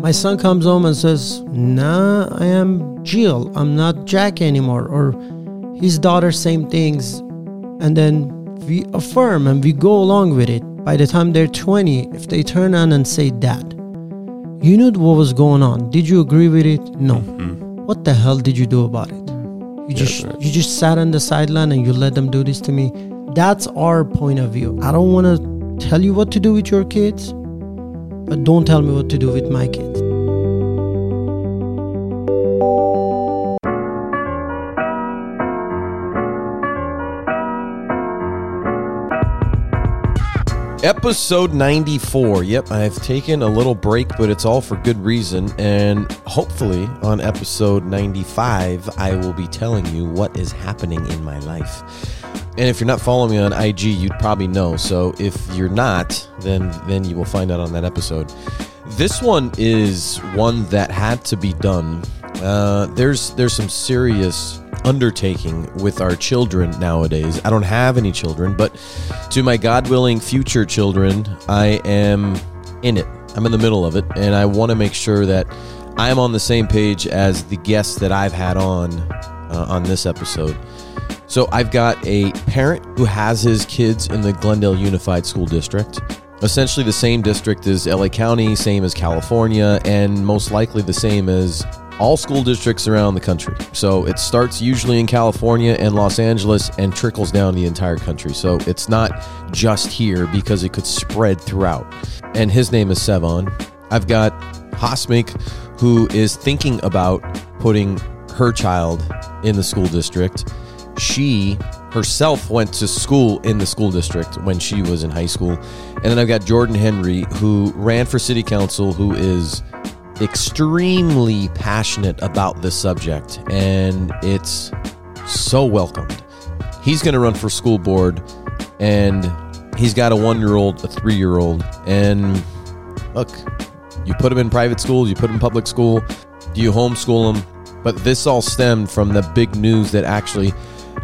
My son comes home and says, Nah, I am Jill. I'm not Jack anymore. Or his daughter, same things. And then we affirm and we go along with it. By the time they're 20, if they turn on and say, Dad, you knew what was going on. Did you agree with it? No. Mm-hmm. What the hell did you do about it? You just you just sat on the sideline and you let them do this to me. That's our point of view. I don't want to tell you what to do with your kids, but don't tell me what to do with my kids. Episode 94. Yep, I've taken a little break, but it's all for good reason. And hopefully, on episode 95, I will be telling you what is happening in my life. And if you're not following me on IG, you'd probably know. So if you're not, then then you will find out on that episode. This one is one that had to be done. Uh, there's there's some serious undertaking with our children nowadays. I don't have any children, but to my God willing future children, I am in it. I'm in the middle of it, and I want to make sure that I am on the same page as the guests that I've had on uh, on this episode. So I've got a parent who has his kids in the Glendale Unified School District. Essentially the same district as LA County, same as California, and most likely the same as all school districts around the country. So it starts usually in California and Los Angeles and trickles down the entire country. So it's not just here because it could spread throughout. And his name is Sevan. I've got Hasmik, who is thinking about putting her child in the school district. She herself went to school in the school district when she was in high school. And then I've got Jordan Henry, who ran for city council, who is extremely passionate about this subject, and it's so welcomed. He's going to run for school board, and he's got a one year old, a three year old. And look, you put them in private schools, you put them in public school, do you homeschool them? But this all stemmed from the big news that actually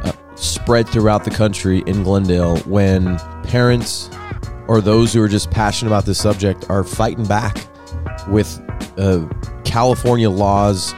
uh, spread throughout the country in Glendale when parents or those who are just passionate about this subject are fighting back with uh, California laws,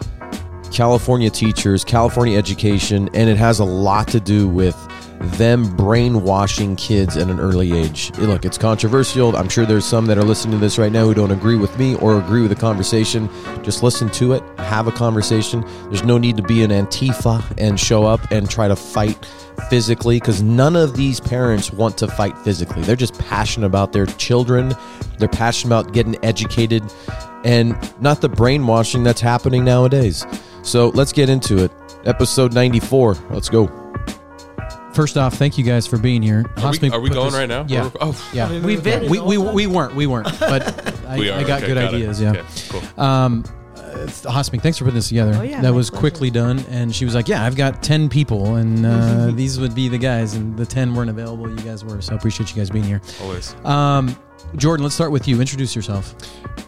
California teachers, California education, and it has a lot to do with them brainwashing kids at an early age. Look, it's controversial. I'm sure there's some that are listening to this right now who don't agree with me or agree with the conversation. Just listen to it, have a conversation. There's no need to be an Antifa and show up and try to fight physically because none of these parents want to fight physically. They're just passionate about their children, they're passionate about getting educated and not the brainwashing that's happening nowadays. So let's get into it. Episode 94. Let's go. First off, thank you guys for being here. Are we, are we going this- right now? Yeah. We're- oh, Yeah. We've been We, we, we weren't. We weren't. But I, we. I got Okay, good it. ideas. Yeah. Okay, cool. Um, uh, Hasmik, thanks for putting this together. Oh, yeah, that was pleasure. quickly done. And she was like, Yeah, I've got 10 people, and uh, these would be the guys. And the 10 weren't available. You guys were. So I appreciate you guys being here. Always. Um, Jordan, let's start with you. Introduce yourself.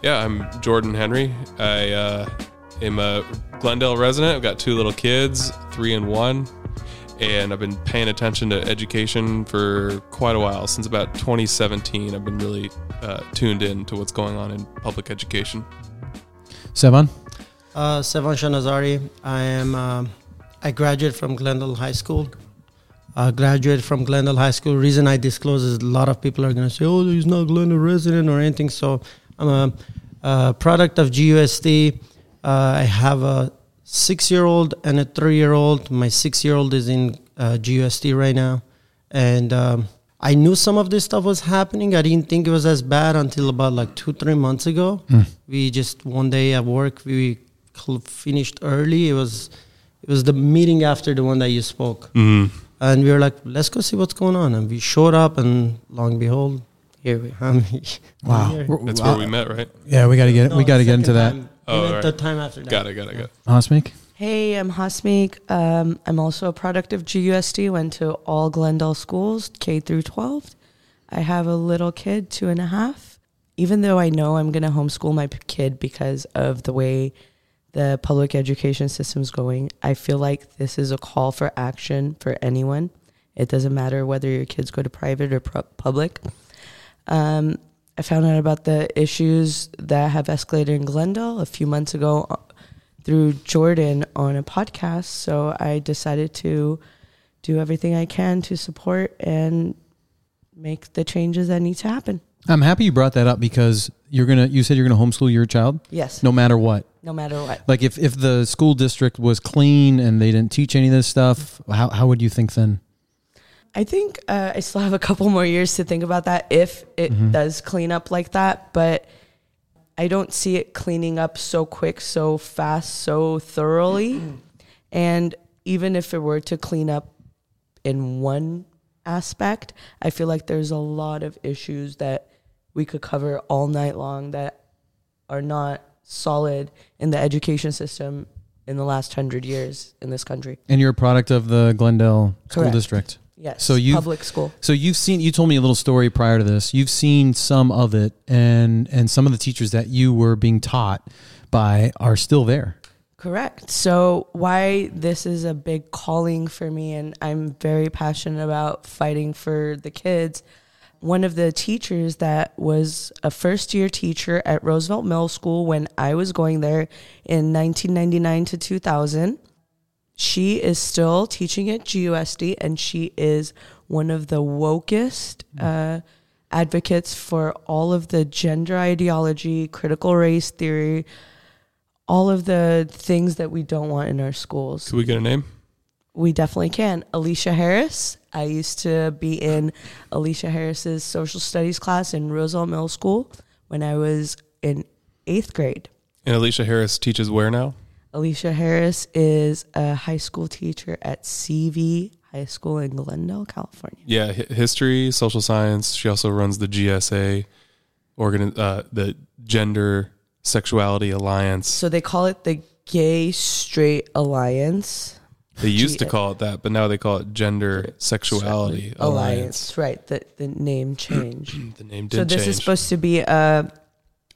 Yeah, I'm Jordan Henry. I uh, am a Glendale resident. I've got two little kids, three and one, and I've been paying attention to education for quite a while. Since about 2017, I've been really uh, tuned in to what's going on in public education. Sevan. Uh, Sevan Shanazari. I am. Um, I graduated from Glendale High School. I graduated from Glendale High School. Reason I disclose is a lot of people are going to say, "Oh, he's not Glendale resident or anything." So I'm a, a product of GUSD. Uh, I have a six-year-old and a three-year-old. My six-year-old is in uh, GUSD right now, and um, I knew some of this stuff was happening. I didn't think it was as bad until about like two, three months ago. We just one day at work we cl- finished early. It was it was the meeting after the one that you spoke, Mm. and we were like, let's go see what's going on. And we showed up, and long and behold, here we are. Wow. That's where we met, right? Yeah, we got to get No, we got to get into that. time. Oh, Even all the time after that. Got it, got it, got it. Hasmik. Hey, I'm Hasmik. Um, I'm also a product of GUSD. Went to all Glendale schools, K through 12. I have a little kid, two and a half. Even though I know I'm going to homeschool my p- kid because of the way the public education system's going, I feel like this is a call for action for anyone. It doesn't matter whether your kids go to private or pu- public. Um, I found out about the issues that have escalated in Glendale a few months ago uh, through Jordan on a podcast. So I decided to do everything I can to support and make the changes that need to happen. I'm happy you brought that up because you're gonna. You said you're gonna homeschool your child, Yes, no matter what. no matter what. Like if if the school district was clean and they didn't teach any of this stuff, how how would you think then? I think uh, I still have a couple more years to think about that if it does clean up like that, but I don't see it cleaning up so quick, so fast, so thoroughly. and even if it were to clean up in one aspect, I feel like there's a lot of issues that we could cover all night long that are not solid in the education system in the last hundred years in this country. And you're a product of the Glendale School District. Yes. So you've- public school. So you've seen you told me a little story prior to this. You've seen some of it and and some of the teachers that you were being taught by are still there. Correct. So, why this is a big calling for me, and I'm very passionate about fighting for the kids. One of the teachers that was a first year teacher at Roosevelt Middle School when I was going there in 1999 to 2000, she is still teaching at GUSD, and she is one of the wokest uh, advocates for all of the gender ideology, critical race theory, all of the things that we don't want in our schools. Could we get a name? We definitely can. Alicia Harris. I used to be in Alicia Harris's social studies class in Roosevelt Middle School when I was in eighth grade. And Alicia Harris teaches where now? Alicia Harris is a high school teacher at CV High School in Glendale, California. Yeah, hi- history, social science. She also runs the GSA, organ, uh, the Gender Sexuality Alliance. So they call it the Gay Straight Alliance. They used to call it that, but now they call it Gender Sexuality Alliance. Right, the, the name change. The name did so this change. is supposed to be a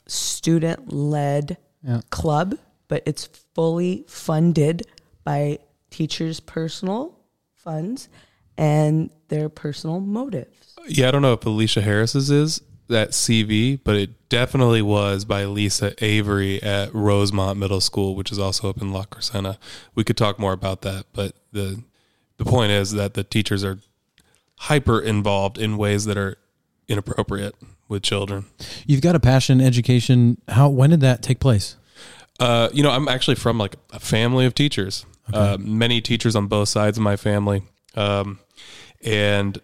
student led Yeah. club, but it's fully funded by teachers' personal funds and their personal motives. yeah, I don't know if Alicia Harris's is that CV, but it definitely was by Lisa Avery at Rosemont Middle School, which is also up in La Crescenta. We could talk more about that, but the the point is that the teachers are hyper involved in ways that are inappropriate with children. You've got a passion in education. How when did that take place? Uh, you know, I'm actually from like a family of teachers. Uh, many teachers on both sides of my family, um, and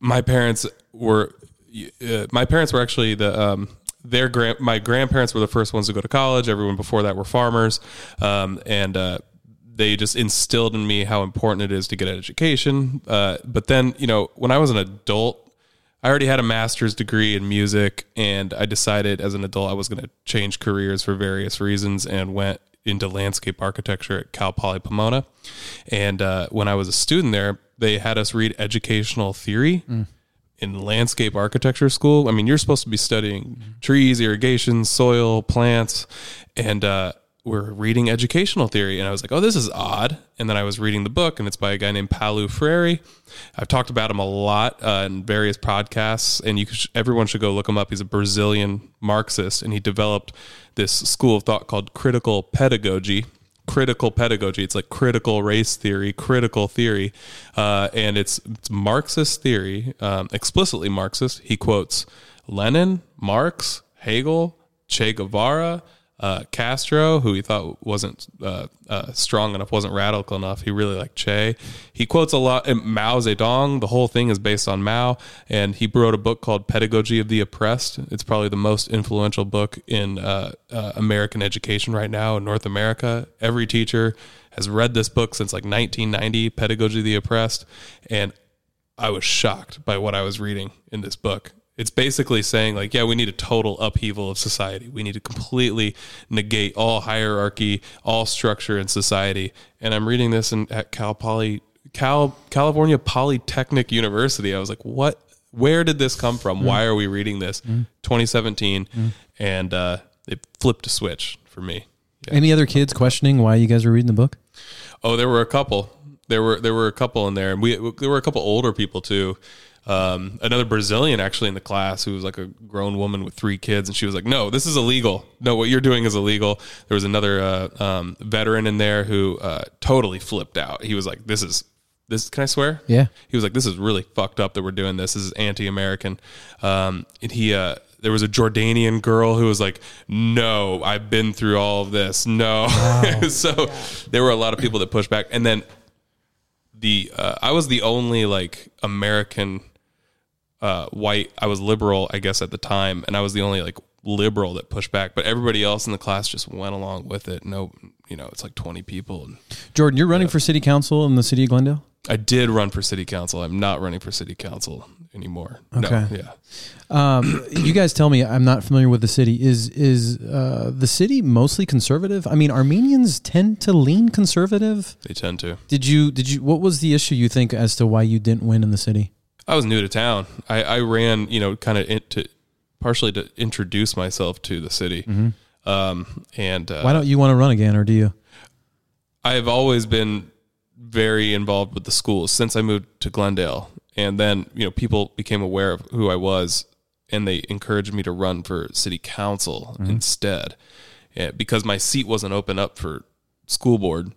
my parents were. Uh, my parents were actually the. Um, their grand, my grandparents were the first ones to go to college. Everyone before that were farmers, um, and uh, they just instilled in me how important it is to get an education. Uh, but then, you know, when I was an adult, I already had a master's degree in music, and I decided as an adult I was going to change careers for various reasons and went into landscape architecture at Cal Poly Pomona. And uh, when I was a student there, they had us read educational theory in landscape architecture school. I mean, you're supposed to be studying trees, irrigation, soil, plants, and uh, we're reading educational theory. And I was like, oh, this is odd. And then I was reading the book, and it's by a guy named Paulo Freire. I've talked about him a lot uh, in various podcasts, and you should, everyone should go look him up. He's a Brazilian Marxist, and he developed this school of thought called critical pedagogy critical pedagogy. It's like critical race theory, critical theory, uh, and it's, it's Marxist theory, um, explicitly Marxist. He quotes Lenin, Marx, Hegel, Che Guevara, uh, Castro, who he thought wasn't uh, uh, strong enough, wasn't radical enough. He really liked Che. He quotes a lot. Mao Zedong. The whole thing is based on Mao, and he wrote a book called Pedagogy of the Oppressed. It's probably the most influential book in uh, uh, American education right now in North America. Every teacher has read this book since like 1990, Pedagogy of the Oppressed, and I was shocked by what I was reading in this book. It's basically saying like, yeah, we need a total upheaval of society. We need to completely negate all hierarchy, all structure in society. And I'm reading this in, at Cal Poly, Cal California Polytechnic University. I was like, what? Where did this come from? Why are we reading this? 2017, and uh, it flipped a switch for me. Any other kids questioning why you guys were reading the book? Oh, there were a couple. There were there were a couple in there, and we there were a couple older people too. Um, another Brazilian actually in the class who was like a grown woman with three kids, and she was like, "No, this is illegal. No, what you're doing is illegal." There was another uh, um, veteran in there who uh, totally flipped out. He was like, "This is this. Can I swear? Yeah. He was like, "This is really fucked up that we're doing this. This is anti-American." Um, and he, uh, there was a Jordanian girl who was like, "No, I've been through all of this. No." so there were a lot of people that pushed back, and then the uh, I was the only like American uh, white. I was liberal, I guess, at the time, and I was the only like liberal that pushed back. But everybody else in the class just went along with it. No, you know, it's like twenty people. And Jordan, you're running for city council in the city of Glendale. I did run for city council. I'm not running for city council anymore. Okay. No, yeah. Um, you guys tell me. I'm not familiar with the city. Is is uh, the city mostly conservative? I mean, Armenians tend to lean conservative. They tend to. Did you did you what was the issue you think as to why you didn't win in the city? I was new to town. I, I ran, you know, kind of to partially to introduce myself to the city. Um, and uh, Why don't you want to run again, or do you? I've always been very involved with the schools since I moved to Glendale. And then, you know, people became aware of who I was and they encouraged me to run for city council instead. Yeah, because my seat wasn't open up for school board.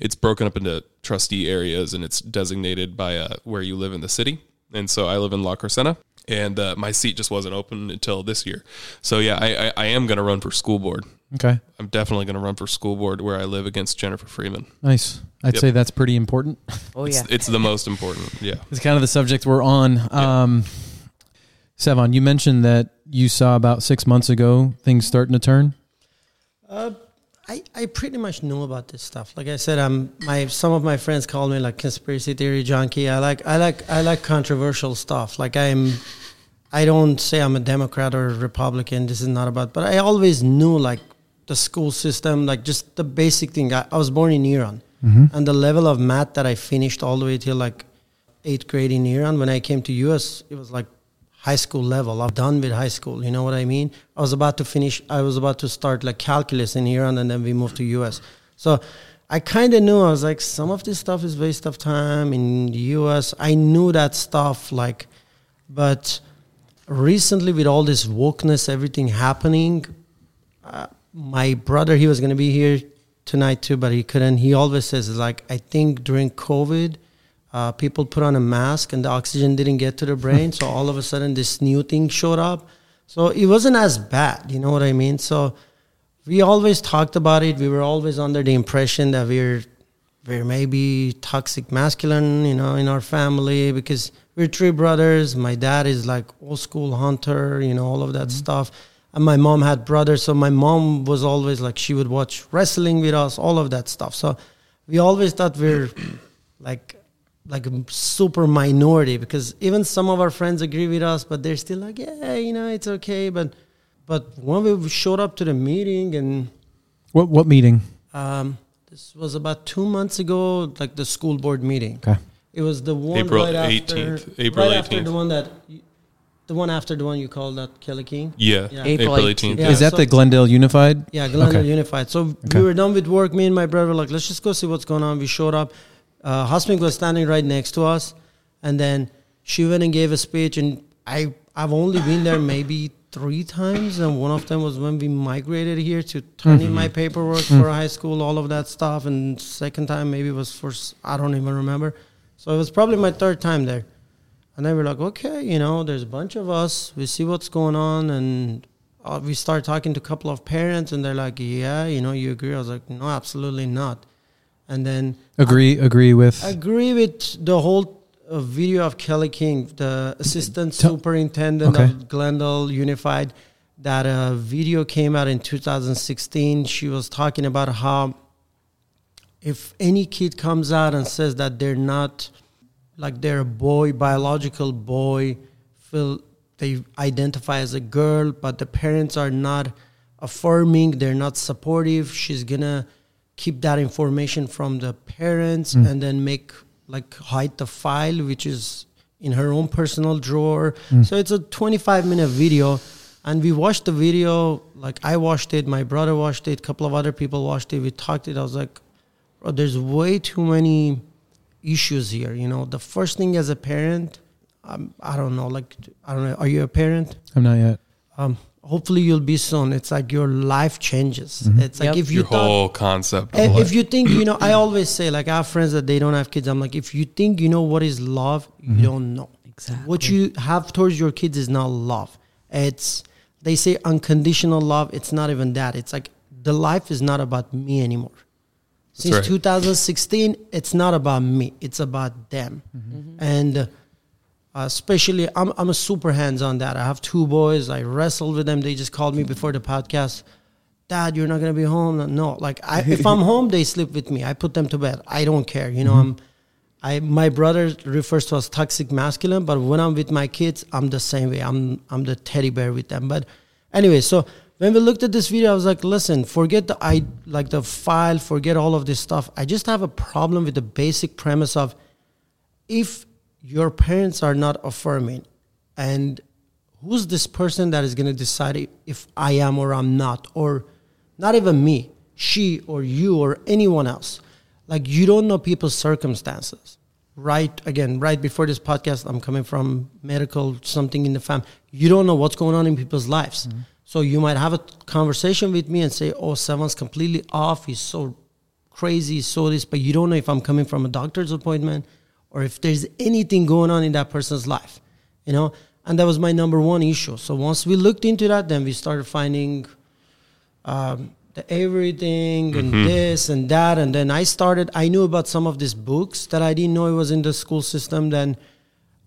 It's broken up into trustee areas and it's designated by uh, where you live in the city. And so I live in La Crescenta and uh, my seat just wasn't open until this year. So yeah, I, I, I am going to run for school board. Okay, I'm definitely going to run for school board where I live against Jennifer Freeman. nice. I'd Yep. say that's pretty important. Oh It's, yeah. it's the most important. Yeah. It's kind of the subject we're on. Um, Sevan, you mentioned that you saw about six months ago things starting to turn. Uh, I, I pretty much know about this stuff. Like I said, I'm my some of my friends call me like conspiracy theory junkie. I like I like I like controversial stuff. Like I'm I don't say I'm a Democrat or a Republican. This is not about but I always knew like the school system, like just the basic thing. I, I was born in Iran. Mm-hmm. And the level of math that I finished all the way till like eighth grade in Iran, when I came to US, it was like high school level. I'm done with high school. You know what I mean? I was about to finish. I was about to start like calculus in Iran, and then we moved to US. So I kind of knew. I was like, some of this stuff is waste of time in the US. I knew that stuff, like, but recently with all this wokeness, everything happening, uh, my brother, he was going to be here tonight too, but he couldn't. He always says, like, I think during COVID, uh, people put on a mask and the oxygen didn't get to the brain. so all of a sudden, this new thing showed up. So it wasn't as bad. You know what I mean? So we always talked about it. We were always under the impression that we're we're maybe toxic masculine, you know, in our family because we're three brothers. My dad is like old school hunter, you know, all of that stuff. And my mom had brothers, so my mom was always like she would watch wrestling with us, all of that stuff. So we always thought we're like like a super minority because even some of our friends agree with us, but they're still like, yeah, you know, it's okay. But but when we showed up to the meeting and What what meeting? um, this was about two months ago, like the school board meeting. Okay. It was the one April right after 18th. April right after the one that, the one after the one you called that Kelly King. Yeah. Yeah. April April 18th. Yeah, Is that so- the Glendale Unified? Yeah, Glendale Okay. Unified. So Okay. we were done with work. Me and my brother were like, let's just go see what's going on. We showed up. Uh, Hasmik was standing right next to us, and then she went and gave a speech. And I, I've only been there maybe three times, and one of them was when we migrated here to turn in my paperwork for high school, all of that stuff. And second time maybe was for I don't even remember. So it was probably my third time there. And then we're like, okay, you know, there's a bunch of us. We see what's going on, and uh, we start talking to a couple of parents, and they're like, yeah, you know, you agree. I was like, no, absolutely not. And then Agree agree with I agree with the whole uh, video of Kelly King, the assistant Tell- superintendent Okay. of Glendale Unified. That uh, video came out in 2016. She was talking about how if any kid comes out and says that they're not like they're a boy, biological boy, feel they identify as a girl, but the parents are not affirming, they're not supportive. She's gonna keep that information from the parents and then make like hide the file, which is in her own personal drawer. So it's a 25 minute video. And we watched the video, like I watched it, my brother watched it, a couple of other people watched it. We talked it. I was like, bro, there's way too many issues here. You know, the first thing as a parent, um, I don't know, like I don't know. Are you a parent? I'm not yet. Um, hopefully you'll be soon. It's like your life changes. Mm-hmm. It's like Yep. if you Your thought, whole concept. If, if you think you know, I always say like I have friends that they don't have kids. I'm like, if you think you know what is love, Mm-hmm. you don't know. Exactly. What you have towards your kids is not love. It's they say unconditional love. It's not even that. It's like the life is not about me anymore. Since right. 2016, it's not about me. It's about them. And uh, especially, I'm I'm a super hands on that. I have two boys. I wrestled with them. They just called me before the podcast. Dad, you're not gonna be home. No, like I, if I'm home, they sleep with me. I put them to bed. I don't care. You know, I'm. I my brother refers to as toxic masculine, but when I'm with my kids, I'm the same way. I'm I'm the teddy bear with them. But anyway, so when we looked at this video, I was like, listen, forget the I like the file, forget all of this stuff. I just have a problem with the basic premise of if your parents are not affirming and who's this person that is going to decide if I am or I'm not or not even me, she or you or anyone else. Like you don't know people's circumstances. Right again, right before this podcast, I'm coming from medical something in the family. You don't know what's going on in people's lives. Mm-hmm. So you might have a conversation with me and say, "Oh, someone's completely off. He's so crazy, he's so this," but you don't know if I'm coming from a doctor's appointment or if there's anything going on in that person's life, you know. And that was my number one issue. So once we looked into that, then we started finding um, the everything and this and that. And then I started, I knew about some of these books that I didn't know it was in the school system. Then,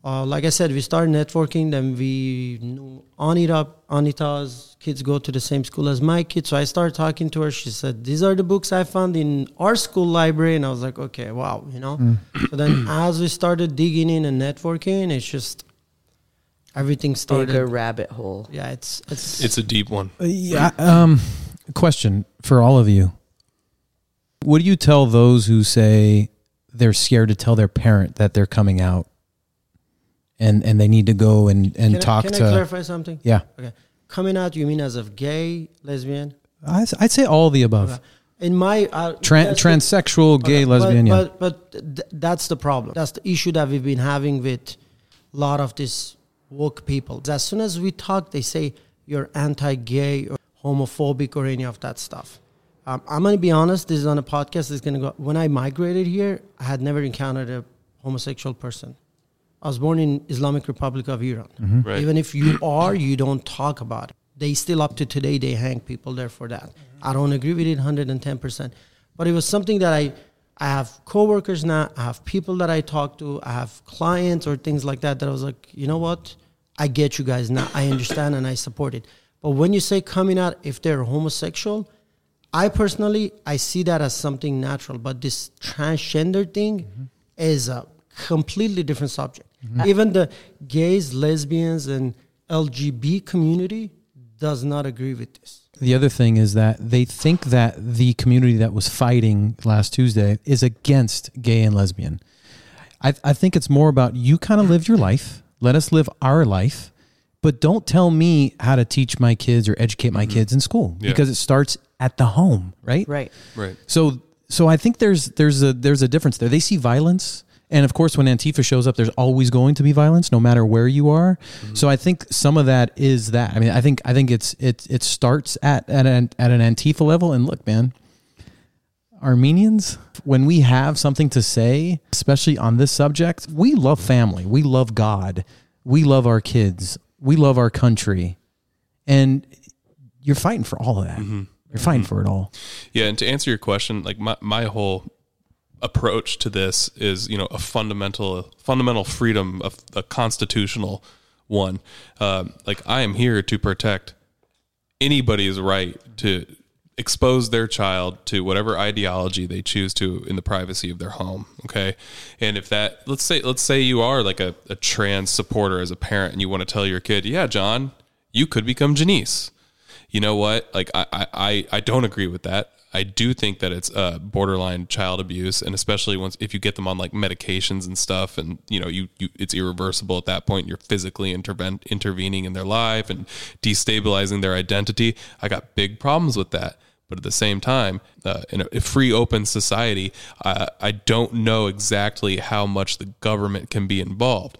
uh, like I said, we started networking. Then we knew Anita, Anita's kids go to the same school as my kids. So I started talking to her. She said, These are the books I found in our school library. And I was like, Okay, wow, you know? So then as we started digging in and networking, it's just everything started. Bigger rabbit hole. Yeah, it's, it's, it's a deep one. Uh, Yeah. Um, question for all of you. What do you tell those who say they're scared to tell their parent that they're coming out, and and they need to go and and can talk I, can to? I clarify something? yeah, Okay. Coming out, you mean as of gay, lesbian? I, I'd say all the above. Okay. In my uh, Tran- the- transsexual, gay, okay, lesbian. But, yeah. but, but th- that's the problem. That's the issue that we've been having with a lot of these woke people. As soon as we talk, they say you're anti-gay or homophobic or any of that stuff. Um, I'm gonna be honest. This is on a podcast. It's gonna go. When I migrated here, I had never encountered a homosexual person. I was born in Islamic Republic of Iran. Mm-hmm. Right. Even if you are, you don't talk about it. They still up to today they hang people there for that. Mm-hmm. I don't agree with it 110%. But it was something that I I have coworkers now, I have people that I talk to, I have clients or things like that that I was like, you know what? I get you guys now. I understand and I support it. But when you say coming out if they're homosexual, I personally I see that as something natural. But this transgender thing mm-hmm. is a completely different subject. Even the gays, lesbians, and LGB community does not agree with this. The other thing is that they think that the community that was fighting last Tuesday is against gay and lesbian. I, I think it's more about you kind of live your life. Let us live our life, but don't tell me how to teach my kids or educate my mm-hmm. kids in school Yeah. because it starts at the home, right? Right. Right. So so I think there's there's a there's a difference there. They see violence. And of course, when Antifa shows up, there's always going to be violence, no matter where you are. Mm-hmm. So I think some of that is that. I mean, I think I think it's it it starts at at an at an Antifa level. And look, man, Armenians, when we have something to say, especially on this subject, we love family, we love God, we love our kids, we love our country, and you're fighting for all of that. Mm-hmm. You're fighting mm-hmm. for it all. Yeah, and to answer your question, like my, my whole approach to this is, you know, a fundamental fundamental freedom, of a constitutional one. Um, like I am here to protect anybody's right to expose their child to whatever ideology they choose to in the privacy of their home okay? And if that let's say let's say you are like a, a trans supporter as a parent and you want to tell your kid yeah john you could become janice. You know what? Like i i i don't agree with that i do think that it's uh borderline child abuse and especially once if you get them on like medications and stuff and you know you, you it's irreversible at that point you're physically interven- intervening in their life and destabilizing their identity i got big problems with that but at the same time, uh, in a, a free, open society, uh, I don't know exactly how much the government can be involved.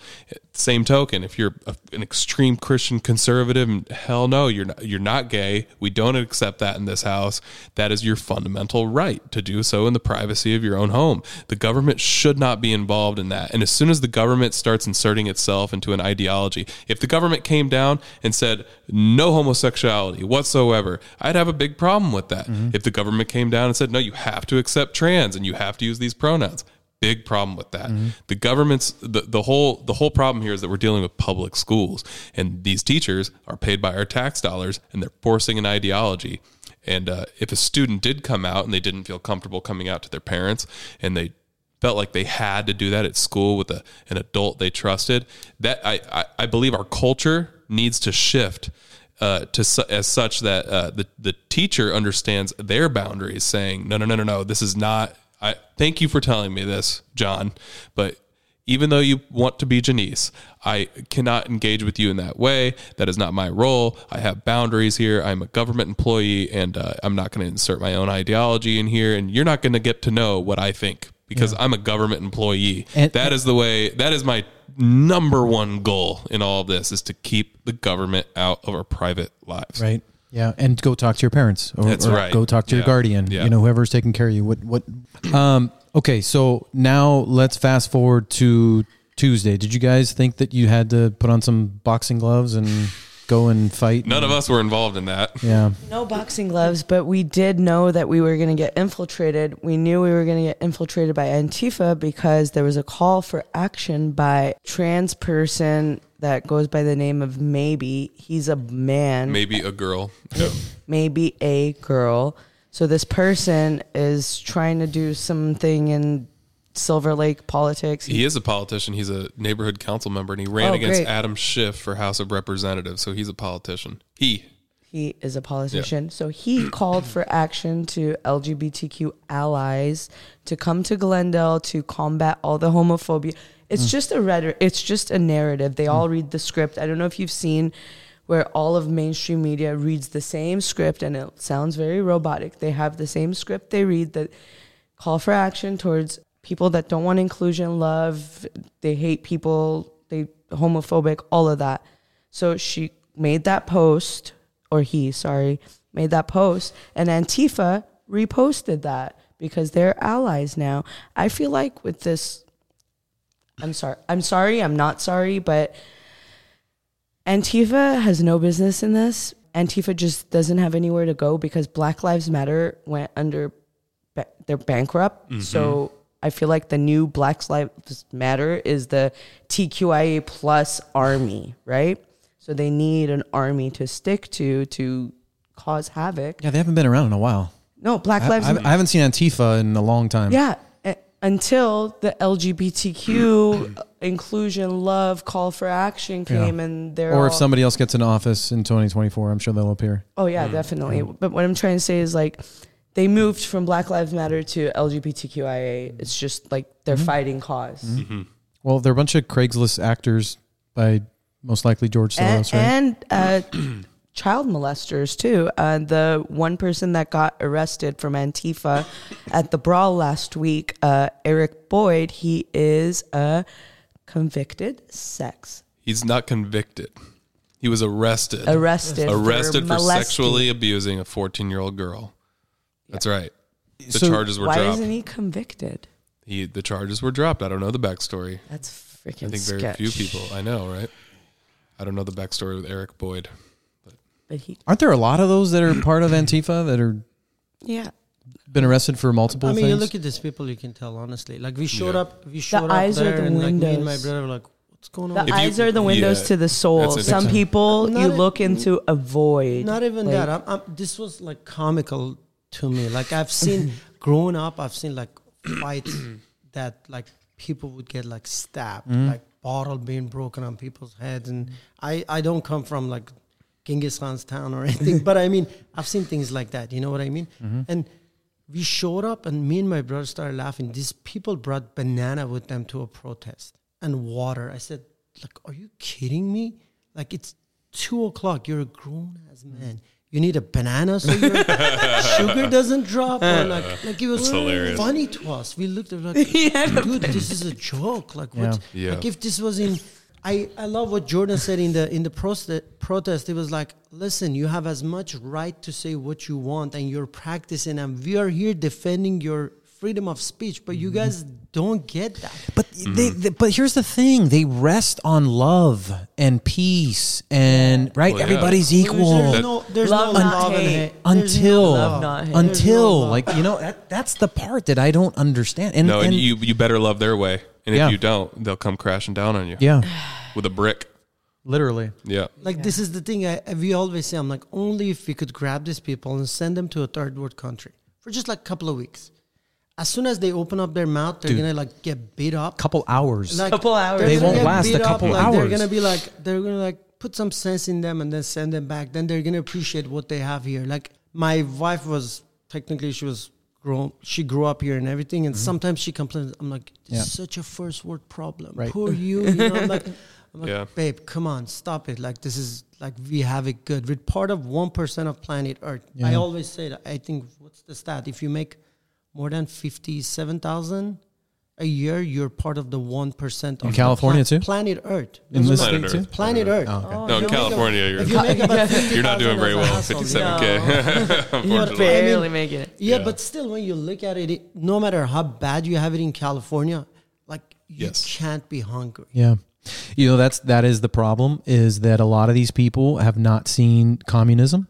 Same token, if you're a, an extreme Christian conservative, hell no, you're not, you're not gay. We don't accept that in this house. That is your fundamental right to do so in the privacy of your own home. The government should not be involved in that. And as soon as the government starts inserting itself into an ideology, if the government came down and said no homosexuality whatsoever, I'd have a big problem with that. If the government came down and said no, you have to accept trans and you have to use these pronouns, big problem with that. The government's the, the whole the whole problem here is that we're dealing with public schools and these teachers are paid by our tax dollars and they're forcing an ideology. And uh, if a student did come out and they didn't feel comfortable coming out to their parents and they felt like they had to do that at school with a, an adult they trusted, that I, I, I believe our culture needs to shift uh, to su- as such that uh, the the teacher understands their boundaries, saying, "No, no, no, no, no. This is not. I thank you for telling me this, John, but." Even though you want to be Janice, I cannot engage with you in that way. That is not my role. I have boundaries here. I'm a government employee, and uh, I'm not going to insert my own ideology in here. And you're not going to get to know what I think because I'm a government employee. And- that is the way. That is my number one goal in all of this is to keep the government out of our private lives. Right. Yeah, and go talk to your parents, or, That's or right. Go talk to your guardian. Yeah. You know, whoever's taking care of you. What? What? Um. Okay, so now let's fast forward to Tuesday. Did you guys think that you had to put on some boxing gloves and go and fight? None of us were involved in that. Yeah. No boxing gloves, but we did know that we were going to get infiltrated. We knew we were going to get infiltrated by Antifa because there was a call for action by trans person that goes by the name of Maebe. He's a man, Maebe a girl. maybe a girl. So this person is trying to do something in Silver Lake politics. He is a politician. He's a neighborhood council member, and he ran Oh, against great. Adam Schiff for House of Representatives. So he's a politician. He. He is a politician. So he called for action to LGBTQ allies to come to Glendale to combat all the homophobia. It's mm. just a rhetoric. It's just a narrative. They all mm. read the script. I don't know if you've seen where all of mainstream media reads the same script and it sounds very robotic. They have the same script they read that call for action towards people that don't want inclusion, love, they hate people, they homophobic, all of that. So she made that post, or he, sorry, made that post, and Antifa reposted that because they're allies now. I feel like with this, I'm sorry, I'm sorry, I'm not sorry, but Antifa has no business in this. Antifa just doesn't have anywhere to go because Black Lives Matter went under, they're bankrupt. So mm-hmm. I feel like the new Black Lives Matter is the TQIA plus army, right? So they need an army to stick to to cause havoc. Yeah, they haven't been around in a while. No, Black I, Lives I, I haven't seen Antifa in a long time. yeah, until the LGBTQ inclusion, love, call for action came, and they're Or if all- somebody else gets in office in 2024, I'm sure they'll appear. Oh yeah, definitely. But what I'm trying to say is like they moved from Black Lives Matter to LGBTQIA. It's just like they're fighting because Well, they're a bunch of Craigslist actors by most likely George and, Soros, right? and uh, child molesters too. Uh, the one person that got arrested from Antifa at the brawl last week, uh, Eric Boyd, he is a convicted sex He's not convicted. He was arrested. arrested arrested for, molesting. sexually abusing a 14 year old girl. That's right. The So charges were Why dropped. isn't he convicted? He the charges were dropped. I don't know the backstory. That's freaking. I think very sketch. few people. I know, right? I don't know the backstory with Eric Boyd. But he, Aren't there a lot of those that are part of Antifa that are yeah. been arrested for multiple I mean, things? you look at these people, you can tell honestly. Like we showed Yeah. up, we showed eyes up are there, the and like me and my windows. brother were like, "What's going The on?" If you- eyes are the windows yeah, to the soul. that's Some people Not you a- look into a void. Not even Like- that. I'm, I'm, this was like comical to me. Like I've seen growing up, I've seen like fights that like people would get like stabbed, mm. like bottle being broken on people's heads, and I I don't come from like Genghis Khan's town or anything, but I mean I've seen things like that. You know what I mean? Mm-hmm. And we showed up, and me and my brother started laughing. These people brought banana with them to a protest and water. I said, like, are you kidding me? Like it's two o'clock. You're a grown ass man. You need a banana so your sugar doesn't drop. Or like, like it was hilarious. funny to us. We looked at it like, Yeah. dude, this is a joke. Like, what? Yeah. Like if this was in, I, I love what Jordan said in the in the proste- protest. It was like, listen, you have as much right to say what you want, and you're practicing, and we are here defending your freedom of speech, but you Mm-hmm. guys don't get that. But they, they, mm. but here's the thing: they rest on love and peace, and right, Well, yeah. everybody's equal. There's That- no, there's Love, no not love and hate. hate. Until no love. not hate. There's until no like you know that that's the part that I don't understand. And, no, and, and you you better love their way, and Yeah. if you don't, they'll come crashing down on you. yeah, with a brick. literally. Yeah, Like this is the thing I, I- we always say. I'm like, only if we could grab these people and send them to a third world country for just like a couple of weeks. As soon as they open up their mouth, they're Dude. gonna like get beat up. A couple hours. Like, Couple hours. they're gonna won't last a beat up, couple like, They're gonna be like, they're gonna like put some sense in them and then send them back. Then they're gonna appreciate what they have here. Like my wife was technically she was grown. She grew up here and everything. And mm-hmm. sometimes she complains. I'm like, this Yeah. such a first world problem. Right. Poor you. You know, I'm like, I'm like, Yeah. babe, come on, stop it. Like this is like we have it good. We're part of one percent of planet Earth. I always say that. I think what's the stat? If you make more than fifty-seven thousand a year, you're part of the one percent of In the California pla- too? Planet Earth. In Doesn't this state Planet too. Earth. Planet Earth. Oh, okay. Oh, no, in you a- California, you're you you're not doing very as a well. household, Fifty-seven yeah. k. Unfortunately, barely making it. Yeah, Yeah. but still, when you look at it, it, no matter how bad you have it in California, like you Yes. can't be hungry. Yeah. You know that's that is the problem is that a lot of these people have not seen communism.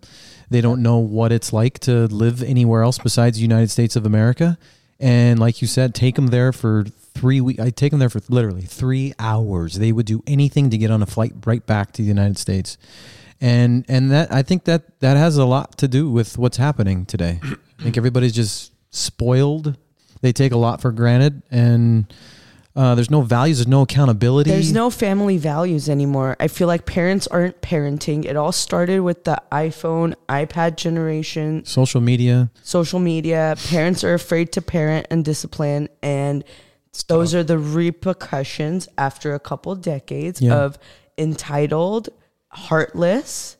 They don't know what it's like to live anywhere else besides the United States of America. And like you said, take them there for three weeks. I take them there for literally three hours. They would do anything to get on a flight right back to the United States. And and that I think that that has a lot to do with what's happening today. I think everybody's just spoiled. They take a lot for granted, and uh, there's no values. There's no accountability. There's no family values anymore. I feel like parents aren't parenting. It all started with the iPhone, iPad generation, social media. social media. Parents are afraid to parent and discipline, and those are the repercussions after a couple decades Yeah. of entitled, heartless.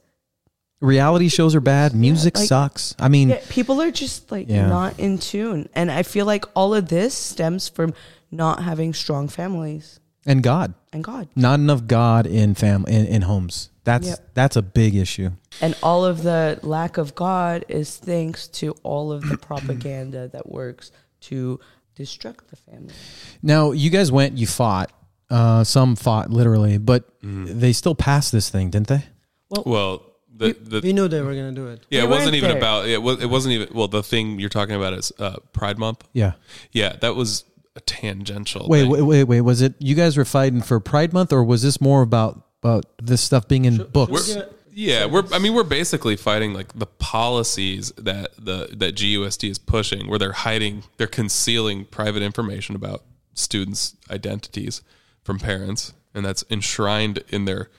Reality shows are bad. Music like- sucks. I mean, Yeah, people are just like Yeah. not in tune, and I feel like all of this stems from not having strong families and God, and God. not enough God in fam in, in homes. That's Yep. that's a big issue. And all of the lack of God is thanks to all of the propaganda that works to destruct the family. Now, you guys went, you fought. Uh, some fought literally, but they still passed this thing, didn't they? well, the the We knew they were gonna do it. yeah, We it wasn't weren't even there. about it. Was it wasn't even well. The thing you're talking about is uh, Pride Month. Yeah. Yeah, that was a tangential. Wait, thing. wait, wait, wait. Was it you guys were fighting for Pride Month, or was this more about about this stuff being in books? We're- We're, yeah, we're. I mean, we're basically fighting like the policies that the that GUSD is pushing, where they're hiding, they're concealing private information about students' identities from parents, and that's enshrined in their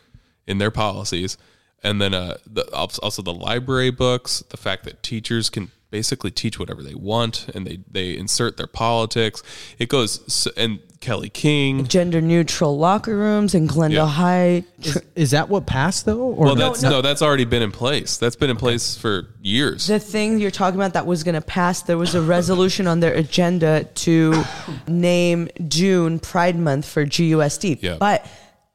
in their policies. And then uh, the, also the library books, the fact that teachers can basically teach whatever they want, and they they insert their politics. It goes and Kelly King. Gender neutral locker rooms in Glendale Yeah. High. is, is that what passed though? Or Well, no? that's no, that's already been in place. That's been in place for years. The thing you're talking about that was going to pass, there was a resolution on their agenda to name June Pride Month for GUSD. Yeah. But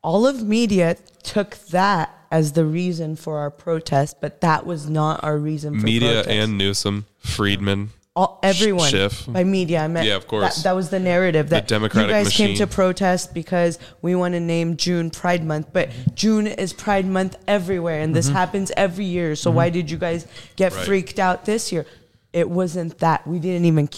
all of media took that as the reason for our protest, but that was not our reason for Media protest. and Newsom, Friedman. all, everyone Schiff. by media. I meant Yeah, of course. That, that was the narrative that Democratic you guys came to protest because we want to name June Pride Month, but June is Pride Month everywhere, and this mm-hmm. happens every year. So why mm-hmm. did you guys get Right. freaked out this year? It wasn't that we didn't even.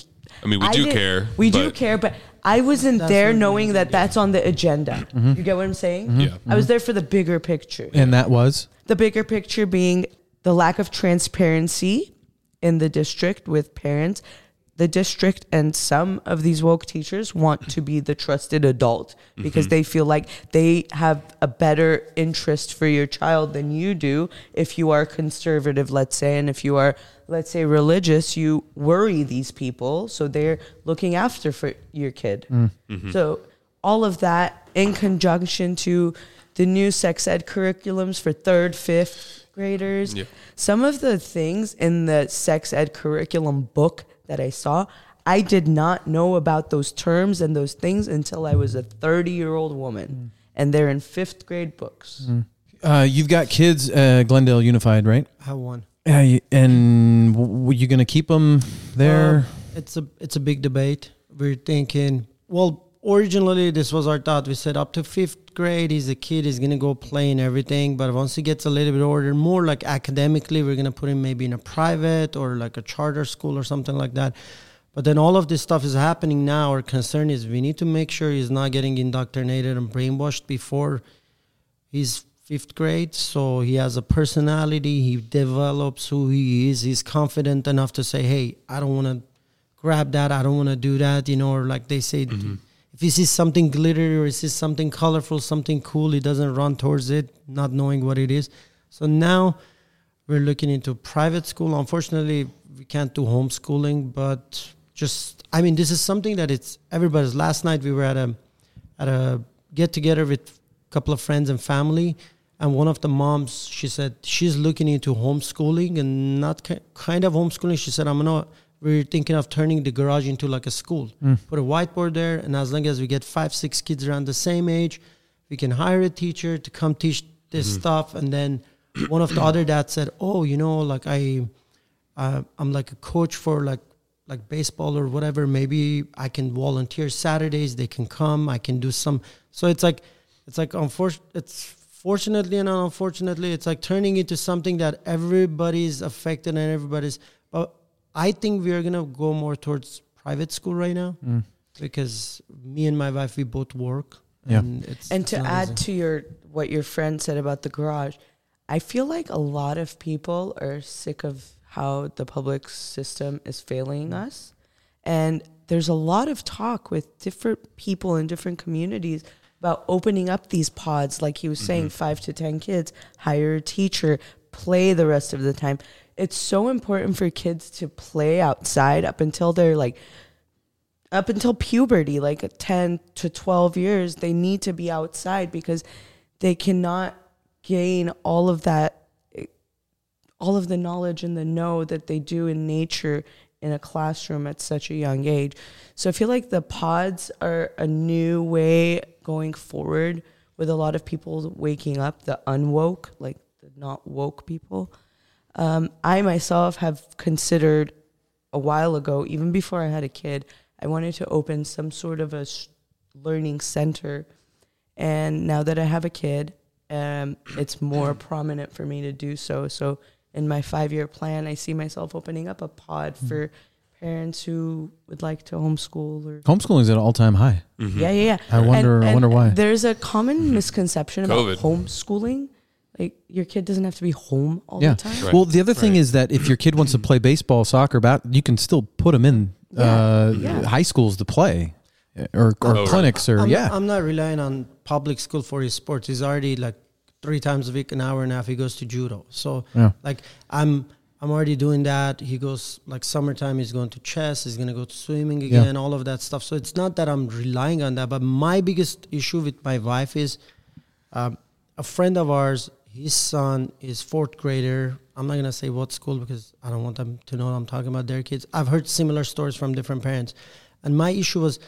I mean, we do care, We do care, but I wasn't That's there what we knowing that that's on the agenda. Mm-hmm. You get what I'm saying? Yeah. I was there for the bigger picture. and that was The bigger picture being the lack of transparency in the district with parents. The district and some of these woke teachers want to be the trusted adult because mm-hmm. they feel like they have a better interest for your child than you do if you are conservative, let's say, and if you are, let's say, religious, you worry these people. So they're looking after for your kid. Mm. Mm-hmm. So all of that in conjunction to the new sex ed curriculums for third, fifth, fifth graders. Yeah. Some of the things in the sex ed curriculum book that I saw, I did not know about those terms and those things until I was a 30 year old woman. And they're in fifth grade books. Uh, you've got kids, uh, Glendale Unified, right? I have one. Yeah, you- and w- you gonna keep them there? Uh, it's a it's a big debate. We're thinking. Well, originally this was our thought. We said up to fifth grade, he's a kid. He's gonna go play and everything. But once he gets a little bit older, more like academically, we're gonna put him maybe in a private or like a charter school or something like that. But then all of this stuff is happening now. Our concern is we need to make sure he's not getting indoctrinated and brainwashed before he's fifth grade so he has a personality he develops who he is he's confident enough to say hey i don't want to grab that i don't want to do that you know or like they say mm-hmm. If he sees something glittery or he sees something colorful something cool he doesn't run towards it not knowing what it is. So now we're looking into private school. Unfortunately we can't do homeschooling but just i mean this is something that it's everybody's. Last night we were at a at a get together with a couple of friends and family and one of the moms she said she's looking into homeschooling and not ki- kind of homeschooling. She said i'm gonna we're thinking of turning the garage into like a school. Put a whiteboard there and as long as we get five six kids around the same age we can hire a teacher to come teach this stuff. And then one of the other dads said oh you know like i uh, i'm like a coach for like like baseball or whatever. Maybe i can volunteer saturdays. They can come. I can do some. So it's like it's like unfortunately it's fortunately and unfortunately it's like turning into something that everybody's affected and everybody's i think we're gonna go more towards private school right now mm. because me and my wife we both work Yeah. and it's And it's to add easy. to your what your friend said about the garage, I feel like a lot of people are sick of how the public system is failing mm. us. And there's a lot of talk with different people in different communities about opening up these pods, like he was saying, mm-hmm. five to 10 kids, hire a teacher, play the rest of the time. It's so important for kids to play outside up until they're like up until puberty, like 10 to 12 years, they need to be outside because they cannot gain all of that, all of the knowledge and the know that they do in nature in a classroom at such a young age. So I feel like the pods are a new way going forward with a lot of people waking up, the unwoke, like the not woke people. Um, I myself have considered a while ago, even before I had a kid, I wanted to open some sort of a s- learning center. And now that I have a kid, um, it's more prominent for me to do so. So in my five year plan, I see myself opening up a pod for parents who would like to homeschool or Homeschooling is at an all time high. yeah, yeah, yeah. I wonder- I wonder why. There's a common misconception about COVID. homeschooling. Like your kid doesn't have to be home all Yeah. the time. Right. Well, the other thing is that if your kid wants to play baseball, soccer, bat, you can still put them in uh, Yeah. high schools to play, or, or Oh, right. clinics, or I'm, yeah. I'm not relying on public school for his sports. He's already like three times a week, an hour and a half. He goes to judo. So Yeah. like I'm I'm already doing that. He goes like summertime. He's going to chess. He's gonna go to swimming Yeah. again. All of that stuff. So it's not that I'm relying on that. But my biggest issue with my wife is um, a friend of ours. His son is fourth grader. I'm not gonna say what school because I don't want them to know I'm talking about their kids. I've heard similar stories from different parents, and my issue was,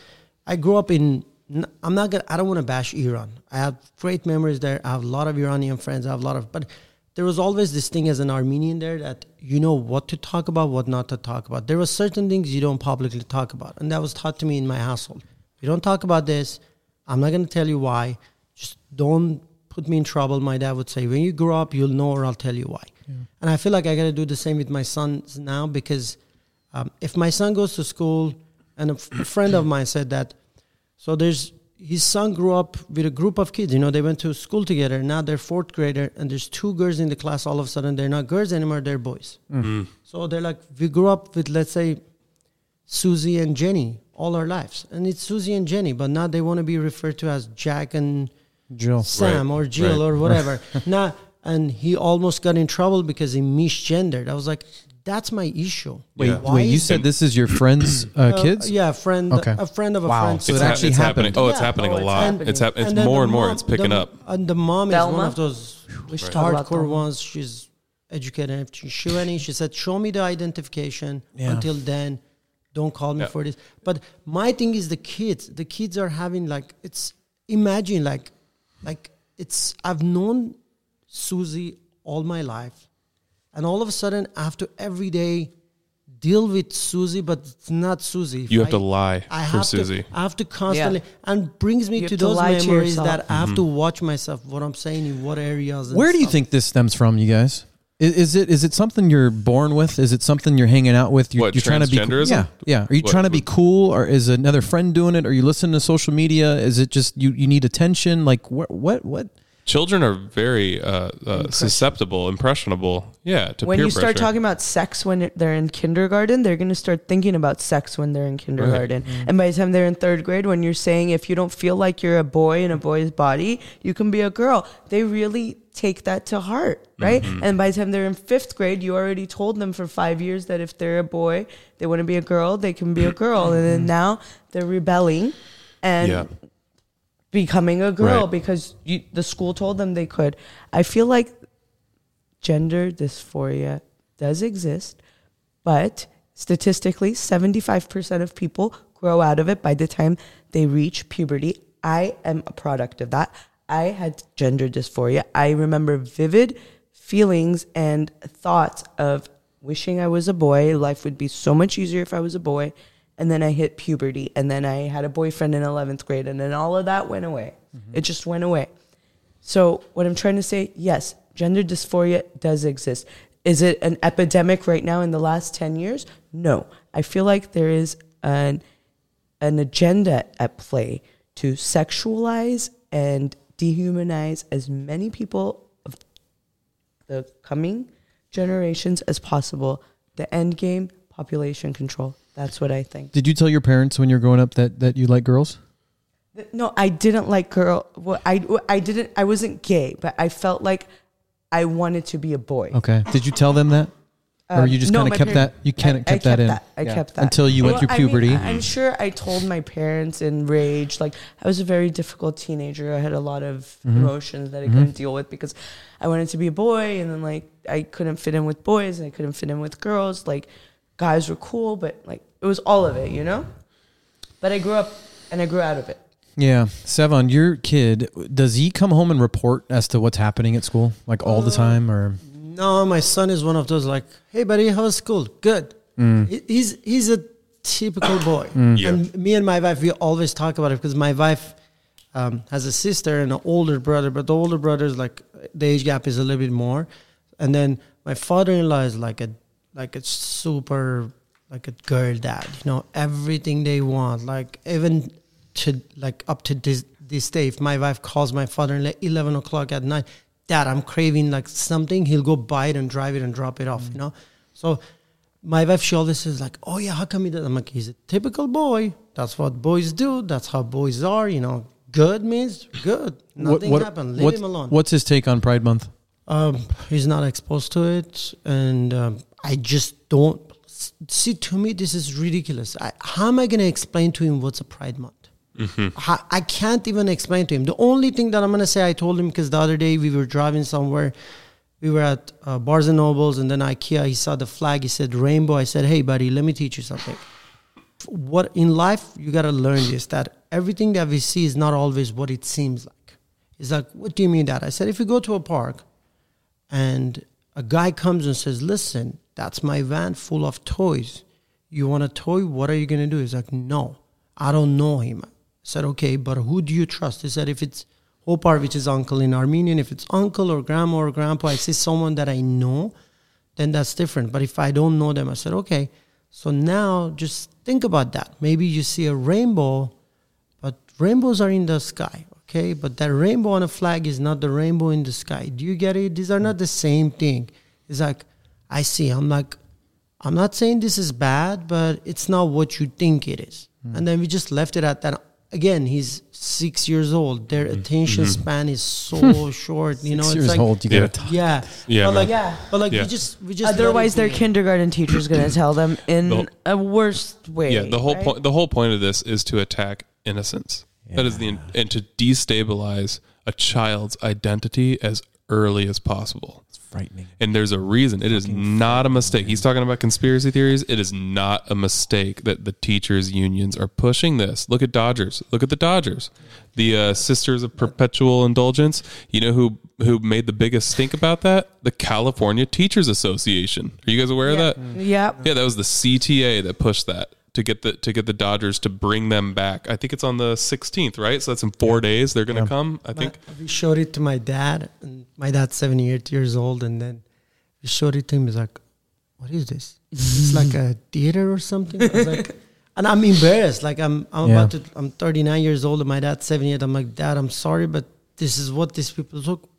I grew up in. I'm not gonna. I don't want to bash Iran. I have great memories there. I have a lot of Iranian friends. I have a lot of, but there was always this thing as an Armenian there that you know what to talk about, what not to talk about. There were certain things you don't publicly talk about, and that was taught to me in my household. You don't talk about this. I'm not gonna tell you why. Just don't put me in trouble. My dad would say, when you grow up, you'll know, or I'll tell you why. And I feel like I got to do the same with my sons now because um, if my son goes to school, and a, f- a friend of mine said that, so there's his son grew up with a group of kids. You know, they went to school together. Now they're fourth grader, and there's two girls in the class. All of a sudden, they're not girls anymore; they're boys. So they're like, we grew up with, let's say, Susie and Jenny all our lives, and it's Susie and Jenny, but now they want to be referred to as Jack and Jill. Sam Right, or Jill right. or whatever. now, and he almost got in trouble because he misgendered. I was like, that's my issue. Wait, Yeah. wait. You said this is your friend's uh, Uh, kids? yeah, a friend, Okay. a friend of a Wow. friend. So it's it ha- actually it's happening. Oh, it's Yeah. happening Oh, a it's lot. happening. It's hap- it's And more the and more. mom- It's picking the- up. And the mom is Thelma? one of those We should talk about hardcore ones. She's educated enough to show any. She said, "Show me the identification. Yeah. Until then, don't call me Yeah. for this." But my thing is the kids. The kids are having like it's imagine like like it's I've known Susie all my life, and all of a sudden I have to every day deal with Susie, but it's not Susie. You have to lie I for have Susie. To, I have to constantly, and brings me to to those lie to memories that I have to mm-hmm. watch myself, what I'm saying in what areas. Where do you stuff. think this stems from, you guys? Is, is it is it something you're born with? Is it something you're hanging out with? You're, What, you're trying to be transgenderism? yeah yeah. Are you What- trying to be what- cool, or is another friend doing it? Are you listening to social media? Is it just you you need attention? Like what what what? Children are very uh, uh, susceptible, impressionable. Yeah, to when peer you start pressure. talking about sex when they're in kindergarten, they're going to start thinking about sex when they're in kindergarten. Mm-hmm. And by the time they're in third grade, when you're saying if you don't feel like you're a boy in a boy's body, you can be a girl, they really take that to heart, right? Mm-hmm. And by the time they're in fifth grade, you already told them for five years that if they're a boy, they want to be a girl, they can be a girl. and then now they're rebelling and Yeah. becoming a girl Right. because you, the school told them they could. I feel like gender dysphoria does exist, but statistically, 75% of people grow out of it by the time they reach puberty. I am a product of that. I had gender dysphoria. I remember vivid feelings and thoughts of wishing I was a boy. Life would be so much easier if I was a boy. And then I hit puberty, and then I had a boyfriend in 11th grade, and then all of that went away. Mm-hmm. It just went away. So, what I'm trying to say, yes, gender dysphoria does exist. Is it an epidemic right now in the last 10 years? No. I feel like there is an, an agenda at play to sexualize and dehumanize as many people of the coming generations as possible. The end game, population control. That's what I think. Did you tell your parents when you were growing up that that you like girls? No, I didn't like girl. Well, I I didn't. I wasn't gay, but I felt like I wanted to be a boy. Okay. Did you tell them that, or Um, you just no, kind of kept that? You kind of I kept that in. I Yeah. kept that until you went Well, through I mean, puberty. I'm sure I told my parents in rage. Like I was a very difficult teenager. I had a lot of Mm-hmm. emotions that I couldn't deal with because I wanted to be a boy, and then like I couldn't fit in with boys, and I couldn't fit in with girls. Like guys were cool, but like it was all of it, you know. But I grew up, and I grew out of it. Yeah, Sevan, your kid does he come home and report as to what's happening at school, like all the Uh, time, or No, my son is one of those like, hey buddy, how's school? Good. He- He's he's a typical boy. Yeah. And me and my wife, we always talk about it because my wife um, has a sister and an older brother, but the older brother is like the age gap is a little bit more, and then my father-in-law is like a like a super like a girl dad. You know everything they want, like even to like up to this this day. If my wife calls my father-in-law eleven o'clock at night, Dad, I'm craving like something. He'll go buy it and drive it and drop it off. You know, so my wife she always says like, "Oh yeah, how come he does?" I'm like, "He's a typical boy. That's what boys do. That's how boys are. You know, good means good. Nothing happened. Leave him alone." What's his take on Pride Month? Um, he's not exposed to it, and um, I just don't see. To me, this is ridiculous. I, how am I going to explain to him what's a Pride Month? I, I can't even explain to him. The only thing that I'm going to say, I told him because the other day we were driving somewhere, we were at uh, Barnes and Nobles, and then IKEA. He saw the flag. He said rainbow. I said, "Hey, buddy, let me teach you something." What in life you got to learn is that everything that we see is not always what it seems like. He's like, "What do you mean that?" I said, "If you go to a park." and a guy comes and says, "Listen, that's my van full of toys. You want a toy? What are you gonna do?" He's like, "No, I don't know him." Said, "Okay, but who do you trust?" He said, "If it's Hopar, which is uncle in Armenian, if it's uncle or grandma or grandpa, I see someone that I know, then that's different. But if I don't know them, I said, okay. So now just think about that. Maybe you see a rainbow, but rainbows are in the sky, okay? But that rainbow on a flag is not the rainbow in the sky. Do you get it? These are not the same thing. It's like, I see. I'm like, I'm not saying this is bad, but it's not what you think it is. Hmm. And then we just left it at that. Again, he's six years old. Their mm-hmm. attention mm-hmm. span is so short. You know, Six it's years like, old, you Yeah. gotta talk. yeah, Yeah, But like, Yeah. but like Yeah. we just we just Otherwise, their be. kindergarten teacher's going to tell them in The- a worse way. Yeah, the whole right? point the whole point of this is to attack innocence. That is the and to destabilize a child's identity as early as possible. Frightening. And there's a reason. It is not a mistake. He's talking about conspiracy theories. It is not a mistake that the teachers' unions are pushing this. Look at Dodgers. Look at the Dodgers. The uh, Sisters of Perpetual Indulgence. You know who who made the biggest stink about that? The California Teachers Association. Are you guys aware of that? Yep. Yeah, that was the CTA that pushed that to get the to get the Dodgers to bring them back. I think it's on the 16th, right? So that's in 4 days they're going to come, I think. My- we showed it to my dad, and my dad's 78 years old, and then we showed it to him. He's like, "What is this? it's like a theater or something." I was like, and I'm embarrassed. Like I'm, I'm Yeah. about to. I'm 39 years old, and my dad's 78. I'm like, Dad, I'm sorry, but this is what these people look.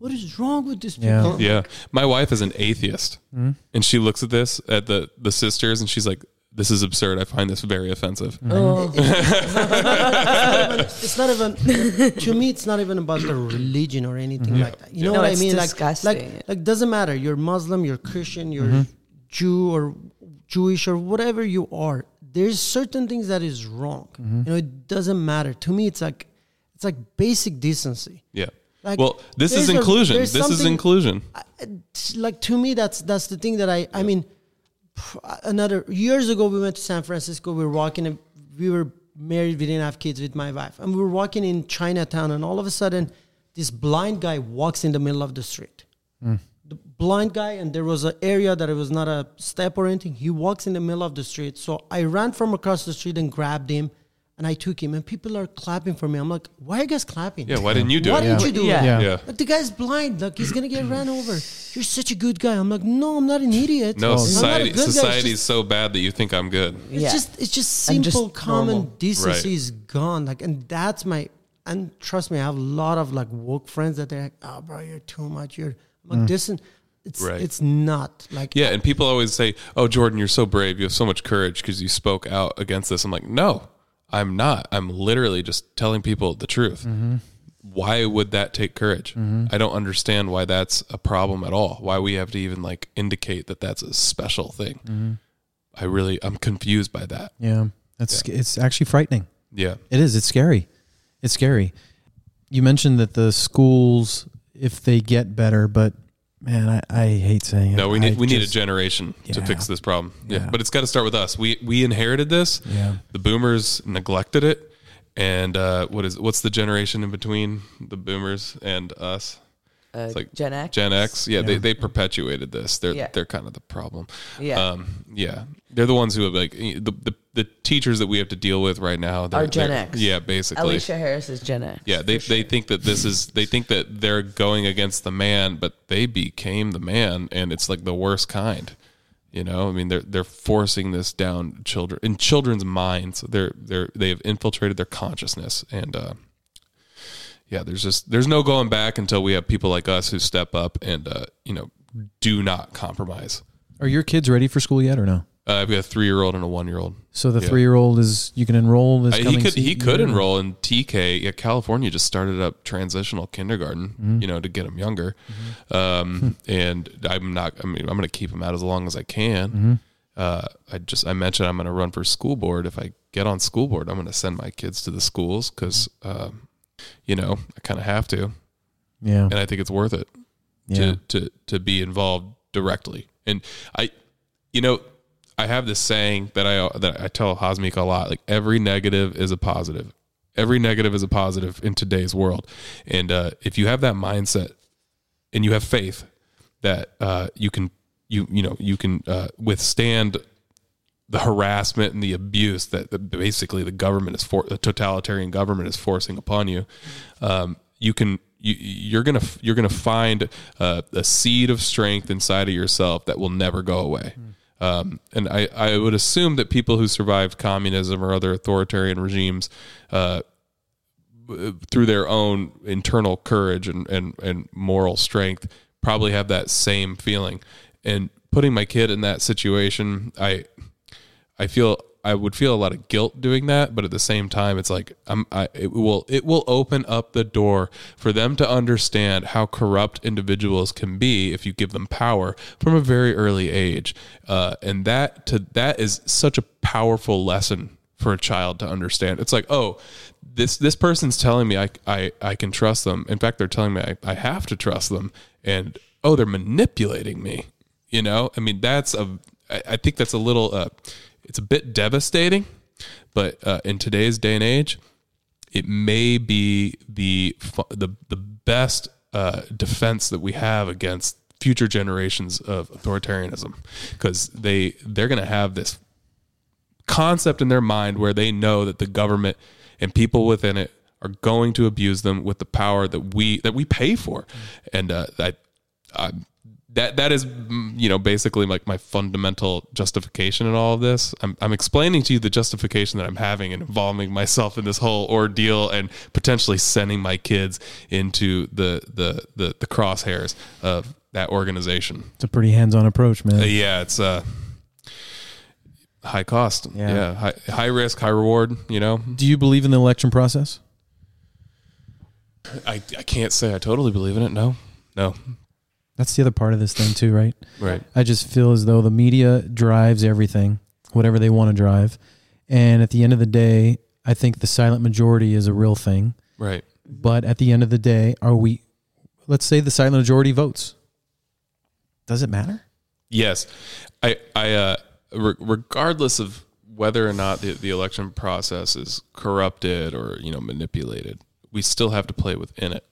What is wrong with these Yeah. people? Yeah. My wife is an atheist. Hmm? And she looks at this at the the sisters and she's like this is absurd. I find this very offensive. Mm-hmm. Oh. it's not even to me it's not even about the religion or anything mm-hmm. like that you know No, what i mean like disgusting. like like doesn't matter you're muslim you're christian you're mm-hmm. jew or jewish or whatever you are there's certain things that is wrong you know it doesn't matter to me it's like it's like basic decency Yeah. Like, well, this is there's a- inclusion. this is inclusion. I- like to me that's that's the thing that i i mean another years ago we went to san francisco. We were walking and we were married. We didn't have kids with my wife. And we were walking in chinatown and all of a sudden this blind guy walks in the middle of the street. Hmm. The blind guy and there was an area that it was not a step or anything. He walks in the middle of the street. So i ran from across the street and grabbed him and i took him and people are clapping for me i'm like why are you guys clapping Yeah, why didn't you do why it? Why didn't you do Yeah. it Yeah. Yeah. like the guy's blind. Like he's gonna get ran over. You're such a good guy. I'm like, no, I'm not an idiot. No, I'm society good society is so bad that you think I'm good. It's Yeah. just it's just I'm just simple common normal. decency Right. is gone. Like, and that's my and trust me, I have a lot of like woke friends that they're like, oh, bro, you're too much. You're I'm like mm. this and it's Right. it's not like Yeah, and people always say, "Oh, Jordan, you're so brave. You have so much courage because you spoke out against this." I'm like, "No, I'm not. I'm literally just telling people the truth." Mm-hmm. Why would that take courage? Mm-hmm. I don't understand why that's a problem at all. Why we have to even like indicate that that's a special thing. Mm-hmm. I really I'm confused by that. Yeah, that's it's actually frightening. Yeah. It is. It's scary. It's scary. You mentioned that the schools, if they get better, but man, I, I hate saying it. No, we I need we need a just- generation to fix this problem. Yeah, Yeah. but it's got to start with us. We we inherited this. Yeah. The boomers neglected it, and uh, what is what's the generation in between the boomers and us? Uh, It's like Gen X. Gen X. Yeah, They, they perpetuated this. They're Yeah. they're kind of the problem. Yeah. Um, yeah, they're the ones who have like the, the the teachers that we have to deal with right now. They're, Are Gen they're- X. Yeah, basically. Alicia Harris is Gen X. Yeah, they sure. they think that this is they think that they're going against the man, but they became the man, and it's like the worst kind. You know, I mean, they're they're forcing this down children in children's minds. They're they're they have infiltrated their consciousness, and uh, yeah, there's just there's no going back until we have people like us who step up and uh, you know do not compromise. Are your kids ready for school yet or no? Uh, I've got a three year old and a one year old. So the Yeah. three year old is you can enroll this Uh, he could he could year? enroll in TK. Yeah, California just started up transitional kindergarten, Mm-hmm. you know, to get him younger. Um, and I'm not. I mean, I'm going to keep him out as long as I can. Mm-hmm. Uh, I just I mentioned I'm going to run for school board. If I get on school board, I'm going to send my kids to the schools because, um, you know, I kind of have to, Yeah. and I think it's worth it Yeah. to to to be involved directly. And I, you know, I have this saying that I that I tell Hasmik a lot. Like every negative is a positive. Every negative is a positive in today's world. And uh, if you have that mindset and you have faith that uh, you can you you know you can uh, withstand the harassment and the abuse that, basically the government is for the totalitarian government is forcing upon you um, you can you, you're gonna you're gonna find uh, a seed of strength inside of yourself that will never go away um, and I, I would assume that people who survived communism or other authoritarian regimes uh, through their own internal courage and, and, and moral strength probably have that same feeling. And putting my kid in that situation i i feel i would feel a lot of guilt doing that but at the same time it's like i'm I, it will it will open up the door for them to understand how corrupt individuals can be if you give them power from a very early age uh, and that to that is such a powerful lesson for a child to understand. It's like, oh, this this person's telling me I I, I can trust them. In fact, they're telling me I, I have to trust them. And oh, they're manipulating me. You know, I mean, that's a. I, I think that's a little. Uh, it's a bit devastating, but uh, in today's day and age, it may be the the the best uh, defense that we have against future generations of authoritarianism because they they're going to have this concept in their mind where they know that the government and people within it are going to abuse them with the power that we that we pay for, and uh, that uh, that that is mm, you know basically like my fundamental justification in all of this. I'm I'm explaining to you the justification that I'm having and involving myself in this whole ordeal and potentially sending my kids into the the the, the crosshairs of that organization. It's a pretty hands-on approach, man. Uh, yeah, it's uh high cost. Yeah. Yeah, high, high risk, high reward. You know, Do you believe in the election process? I I can't say I totally believe in it. No, no, That's the other part of this thing too, right? right. I just feel as though the media drives everything, whatever they want to drive. And at the end of the day, I think the silent majority is a real thing. Right. But at the end of the day, are we, let's say the silent majority votes. Does it matter? Yes, I, I, uh, re- regardless of whether or not the, the election process is corrupted or you know manipulated, we still have to play within it.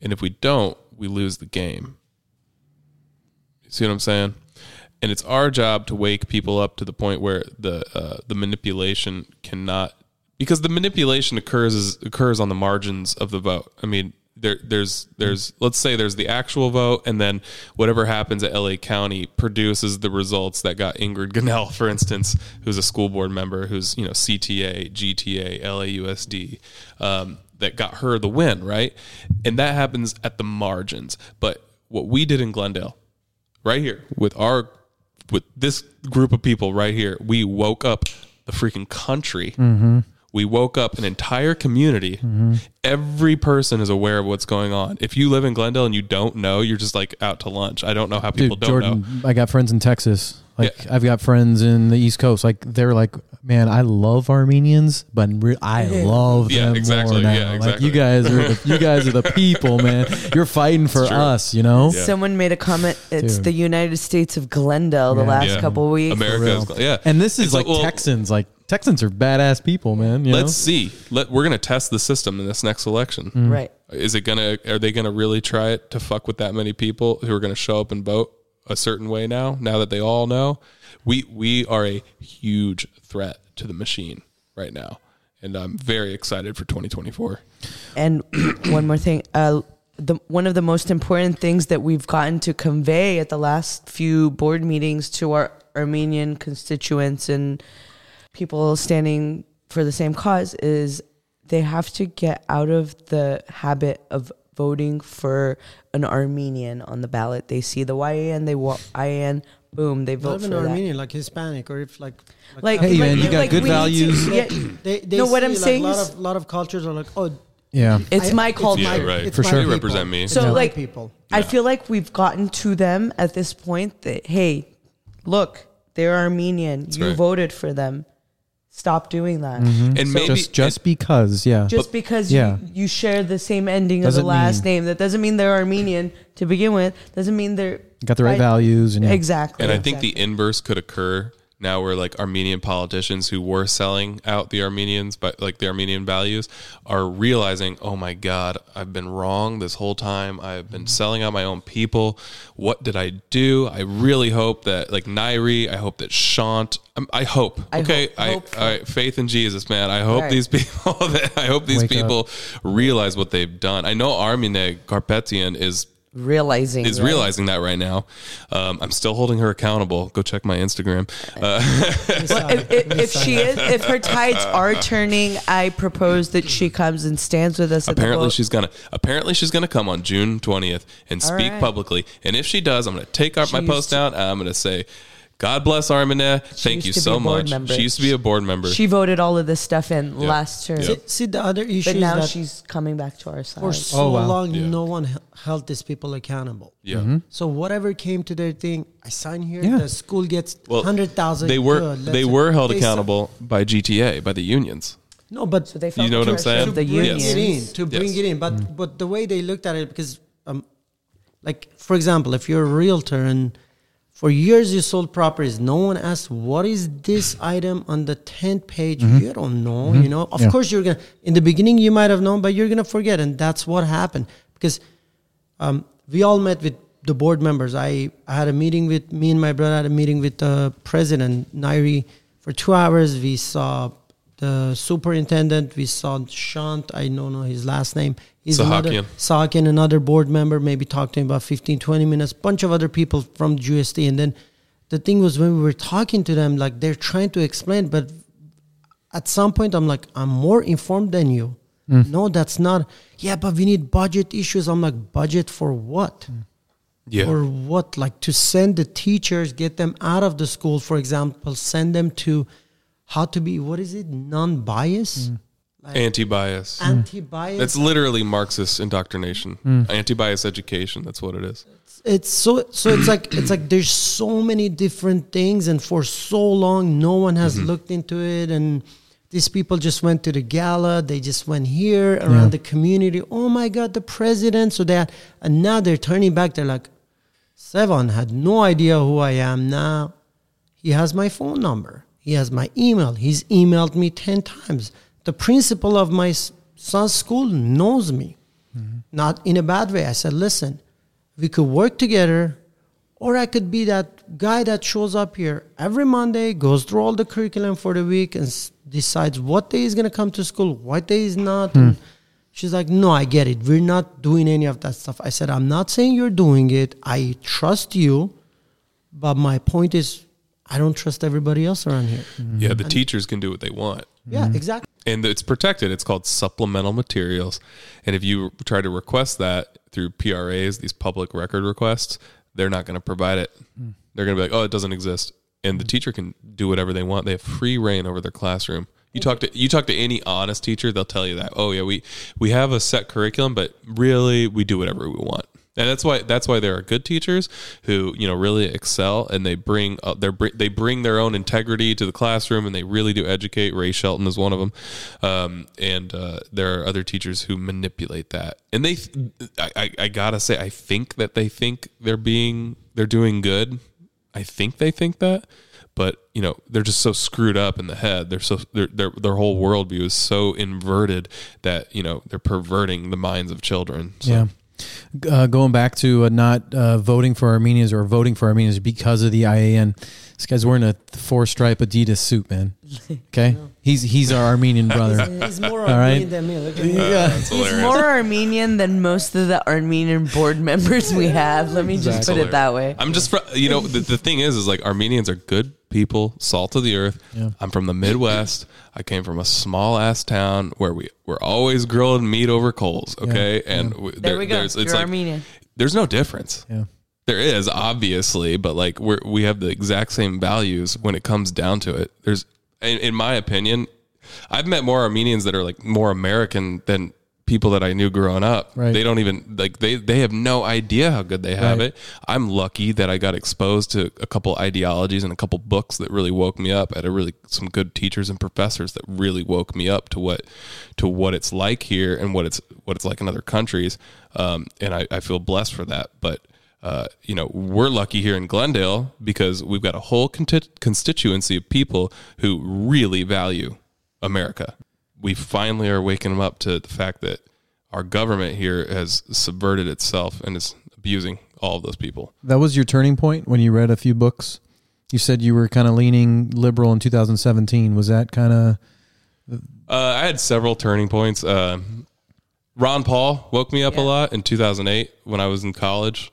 And if we don't, we lose the game. You see what I'm saying? And it's our job to wake people up to the point where the uh, the manipulation cannot, because the manipulation occurs occurs on the margins of the vote. I mean, there there's there's let's say there's the actual vote, and then whatever happens at LA County produces the results that got Ingrid Gunnell, for instance, who's a school board member, who's you know CTA, GTA, LAUSD. Um, that got her the win, right? And that happens at the margins. But what we did in Glendale, right here, with our with this group of people right here, we woke up the freaking country. We woke up an entire community. Every person is aware of what's going on. If you live in Glendale and you don't know, you're just like out to lunch. I don't know how people Dude, don't Jordan, know. I got friends in Texas. Like Yeah. I've got friends in the East Coast. Like they're like, man, I love Armenians, but re- I love Yeah, them exactly. more now. Yeah, Like you guys are, the, you guys are the people, man. You're fighting for us, you know. Yeah. Someone made a comment. It's Dude. the United States of Glendale the last Yeah. couple weeks. America is, yeah. And this is so, like well, Texans. Like Texans are badass people, man. You Let's know? see. Let we're gonna test the system in this next election. Mm. Right. Is it gonna? Are they gonna really try it to fuck with that many people who are gonna show up and vote a certain way now? Now that they all know, we we are a huge threat to the machine right now, and I'm very excited for 2024. And one more thing, uh, the one of the most important things that we've gotten to convey at the last few board meetings to our Armenian constituents and people standing for the same cause is they have to get out of the habit of voting for an Armenian on the ballot. They see the YAN, they want IAN, boom, they Not vote even for that. Armenian, like Hispanic, or if like Like, Hey, man, you got like good we need to- values. yeah, they they No, what I'm like, saying a lot is- of lot of cultures are like, oh, Yeah. it's I- my culture. Yeah, right. it's For my sure. They people. represent me. So, my like- people. I feel like we've gotten to them at this point that hey, look, they're Armenian. you right. voted for them. Stop doing that. And maybe Mm-hmm. just just because, yeah. Just because yeah. you, you share the same ending of Doesn't the last mean- name, that doesn't mean they're Armenian to begin with. Doesn't mean they're got the right I- values and yeah. exactly. And I think exactly. the inverse could occur now where like Armenian politicians who were selling out the Armenians but like the Armenian values are realizing, "Oh my god, I've been wrong this whole time. I've been selling out my own people. What did I do?" I really hope that like Nairi, I hope that Shant, um, I hope. I okay, hope- I, hope for- I faith in Jesus, man. I hope Right. these people that I hope these Wake up. people realize what they've done. I know Armine Gharpetian is realizing is right? realizing that right now. Um, I'm still holding her accountable. Go check my Instagram. Uh, Well, if, if, if she is, if her tides are turning, I propose that she comes and stands with us. at the apparently she's gonna. Apparently she's gonna come on June 20th and speak right. publicly. And if she does, I'm gonna take out my post to- down. And I'm gonna say, "God bless Armine. Thank you so much." member. She used to be a board member. She voted all of this stuff in Yeah. last term, Yeah. See, see, the other issue but is now that she's coming back to our side. for so wow. long, Yeah. no one held these people accountable. yeah. So whatever came to their thing, I sign here. Yeah. The school gets Well, hundred thousand. They were they were held accountable by GTA by the unions. No, but So they felt know what I'm saying? of the bring unions. it in to bring Yes. it in. But but the way they looked at it, because um, like for example, if you're a realtor and for years you sold properties, no one asked what is this item on the tenth page. You don't know, you know. Of Yeah. course, you're gonna in the beginning you might have known, but you're gonna forget, and that's what happened because um, we all met with the board members. I, I had a meeting with me and my brother had a meeting with the president Nairi for two hours. We saw the superintendent. We saw Shant. I don't know his last name. He's another Sahakian. Sahakian, another board member. Maybe talked to him about 15, 20 minutes. Bunch of other people from GST, and then the thing was when we were talking to them, like they're trying to explain, but at some point I'm like, I'm more informed than you. Mm. No, that's not. Yeah, but we need budget issues. I'm like, budget for what? Mm. Yeah. Or what? Like to send the teachers, get them out of the school, for example, send them to how to be, what is it? Non bias? Mm. Anti-bias. Mm. Anti bias? That's literally Marxist indoctrination. Mm. Anti-bias education. That's what it is. it's so so it's like it's like there's so many different things and for so long no one has mm-hmm. looked into it and these people just went to the gala they just went here around Yeah. the community oh my god the president so that and now they're turning back they're like Sevan had no idea who I am now he has my phone number he has my email. He's emailed me 10 times. The principal of my son's school knows me. Mm-hmm. Not in a bad way. I said listen we could work together or i could be that guy that shows up here every monday goes through all the curriculum for the week and s- decides what day is going to come to school what day is not hmm. and she's like no i get it. We're not doing any of that stuff. I said i'm not saying you're doing it. I trust you but my point is i don't trust everybody else around here Yeah, the teachers can do what they want. yeah mm-hmm. exactly and it's protected. It's called supplemental materials. And if you try to request that through PRAs, these public record requests, they're not going to provide it. Mm. They're going to be like, "Oh, it doesn't exist." And the mm. teacher can do whatever they want. They have free reign over their classroom. You talk to you talk to any honest teacher, they'll tell you that. Oh yeah, we we have a set curriculum, but really we do whatever we want. And that's why that's why there are good teachers who you know really excel and they bring uh, their they bring their own integrity to the classroom and they really do educate. Ray Shelton is one of them, um, and uh, there are other teachers who manipulate that. And they, I, I, I gotta say, I think that they think they're being they're doing good. I think they think that, but you know they're just so screwed up in the head. They're so their their their whole worldview is so inverted that you know they're perverting the minds of children. So. Yeah. Uh, going back to uh, not uh, voting for Armenians or voting for Armenians because of the IAN. This guy's wearing a four stripe Adidas suit, man. Okay, he's he's our Armenian brother. he's more All right. Armenian than me look at me. That's He's more Armenian than most of the Armenian board members we have. Let me just That's put it that way. I'm just, fr- you know, the, the thing is, is like Armenians are good people, salt of the earth. Yeah. I'm from the Midwest. I came from a small ass town where we we're always grilling meat over coals. Okay, and w- There we go. there's You're like Armenian. there's no difference. Yeah. There is obviously, but like we're we have the exact same values when it comes down to it. There's, in, in my opinion, I've met more Armenians that are like more American than people that I knew growing up. Right. They don't even like they they have no idea how good they have Right. it. I'm lucky that I got exposed to a couple ideologies and a couple books that really woke me up. At a really some good teachers and professors that really woke me up to what to what it's like here and what it's what it's like in other countries. Um, and I, I feel blessed for that. But uh, you know, we're lucky here in Glendale because we've got a whole conti- constituency of people who really value America. We finally are waking them up to the fact that our government here has subverted itself and is abusing all of those people. That was your turning point when you read a few books. You said you were kind of leaning liberal in 2017. Was that kind of Uh, I had several turning points. Uh, Ron Paul woke me up a lot in 2008 when I was in college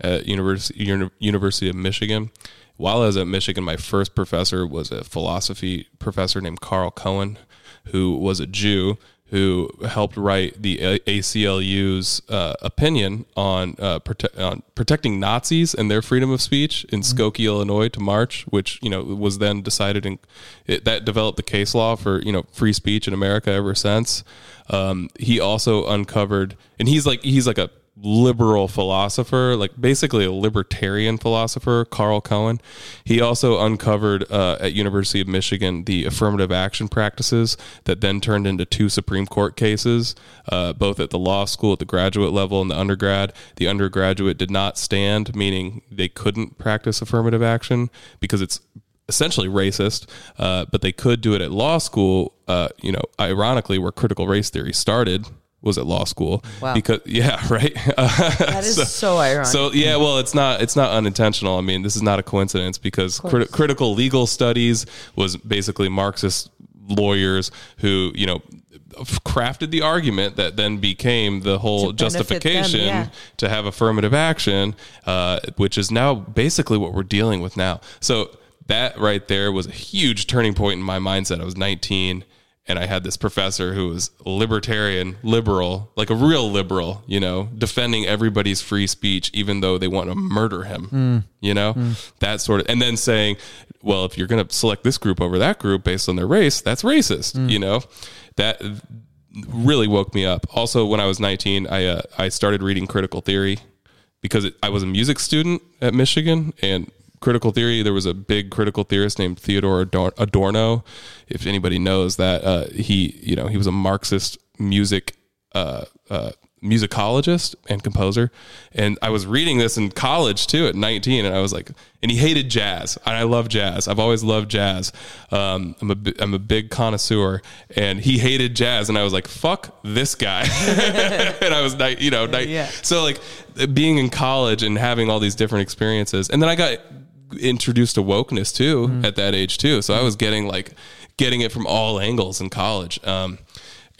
at University Uni- University of Michigan. While I was at Michigan, my first professor was a philosophy professor named Carl Cohen, who was a Jew who helped write the ACLU's uh, opinion on, uh, prote- on protecting Nazis and their freedom of speech in Skokie, Illinois, to March, which you know was then decided and that developed the case law for you know free speech in America ever since. Um, he also uncovered, and he's like he's like a liberal philosopher, like basically a libertarian philosopher, Carl Cohen. He also uncovered uh, at University of Michigan the affirmative action practices that then turned into two Supreme Court cases, uh, both at the law school at the graduate level and the undergrad. The undergraduate did not stand, meaning they couldn't practice affirmative action because it's essentially racist, uh, but they could do it at law school. Uh, you know, ironically, where critical race theory started was at law school. Wow. Because yeah, right. That is so, ironic. So yeah, well, it's not it's not unintentional. I mean, this is not a coincidence because crit- critical legal studies was basically Marxist lawyers who you know crafted the argument that then became the whole To benefit them, justification yeah. to have affirmative action, uh, which is now basically what we're dealing with now. So that right there was a huge turning point in my mindset. I was 19 and I had this professor who was libertarian, liberal, like a real liberal, you know, defending everybody's free speech, even though they want to murder him, mm. you know, mm. that sort of, and then saying, well, if you're going to select this group over that group based on their race, that's racist, mm. you know, that really woke me up. Also, when I was 19, I, uh, I started reading critical theory because it, I was a music student at Michigan and critical theory. There was a big critical theorist named Theodore Adorno. If anybody knows that, uh, he you know he was a Marxist music uh, uh, musicologist and composer. And I was reading this in college too at 19, and I was like, and he hated jazz. And I love jazz. I've always loved jazz. Um, I'm a I'm a big connoisseur, and he hated jazz, and I was like, fuck this guy. and I was like, you know, Yeah. so like being in college and having all these different experiences, and then I got introduced to wokeness too at that age too. So I was getting like getting it from all angles in college. Um,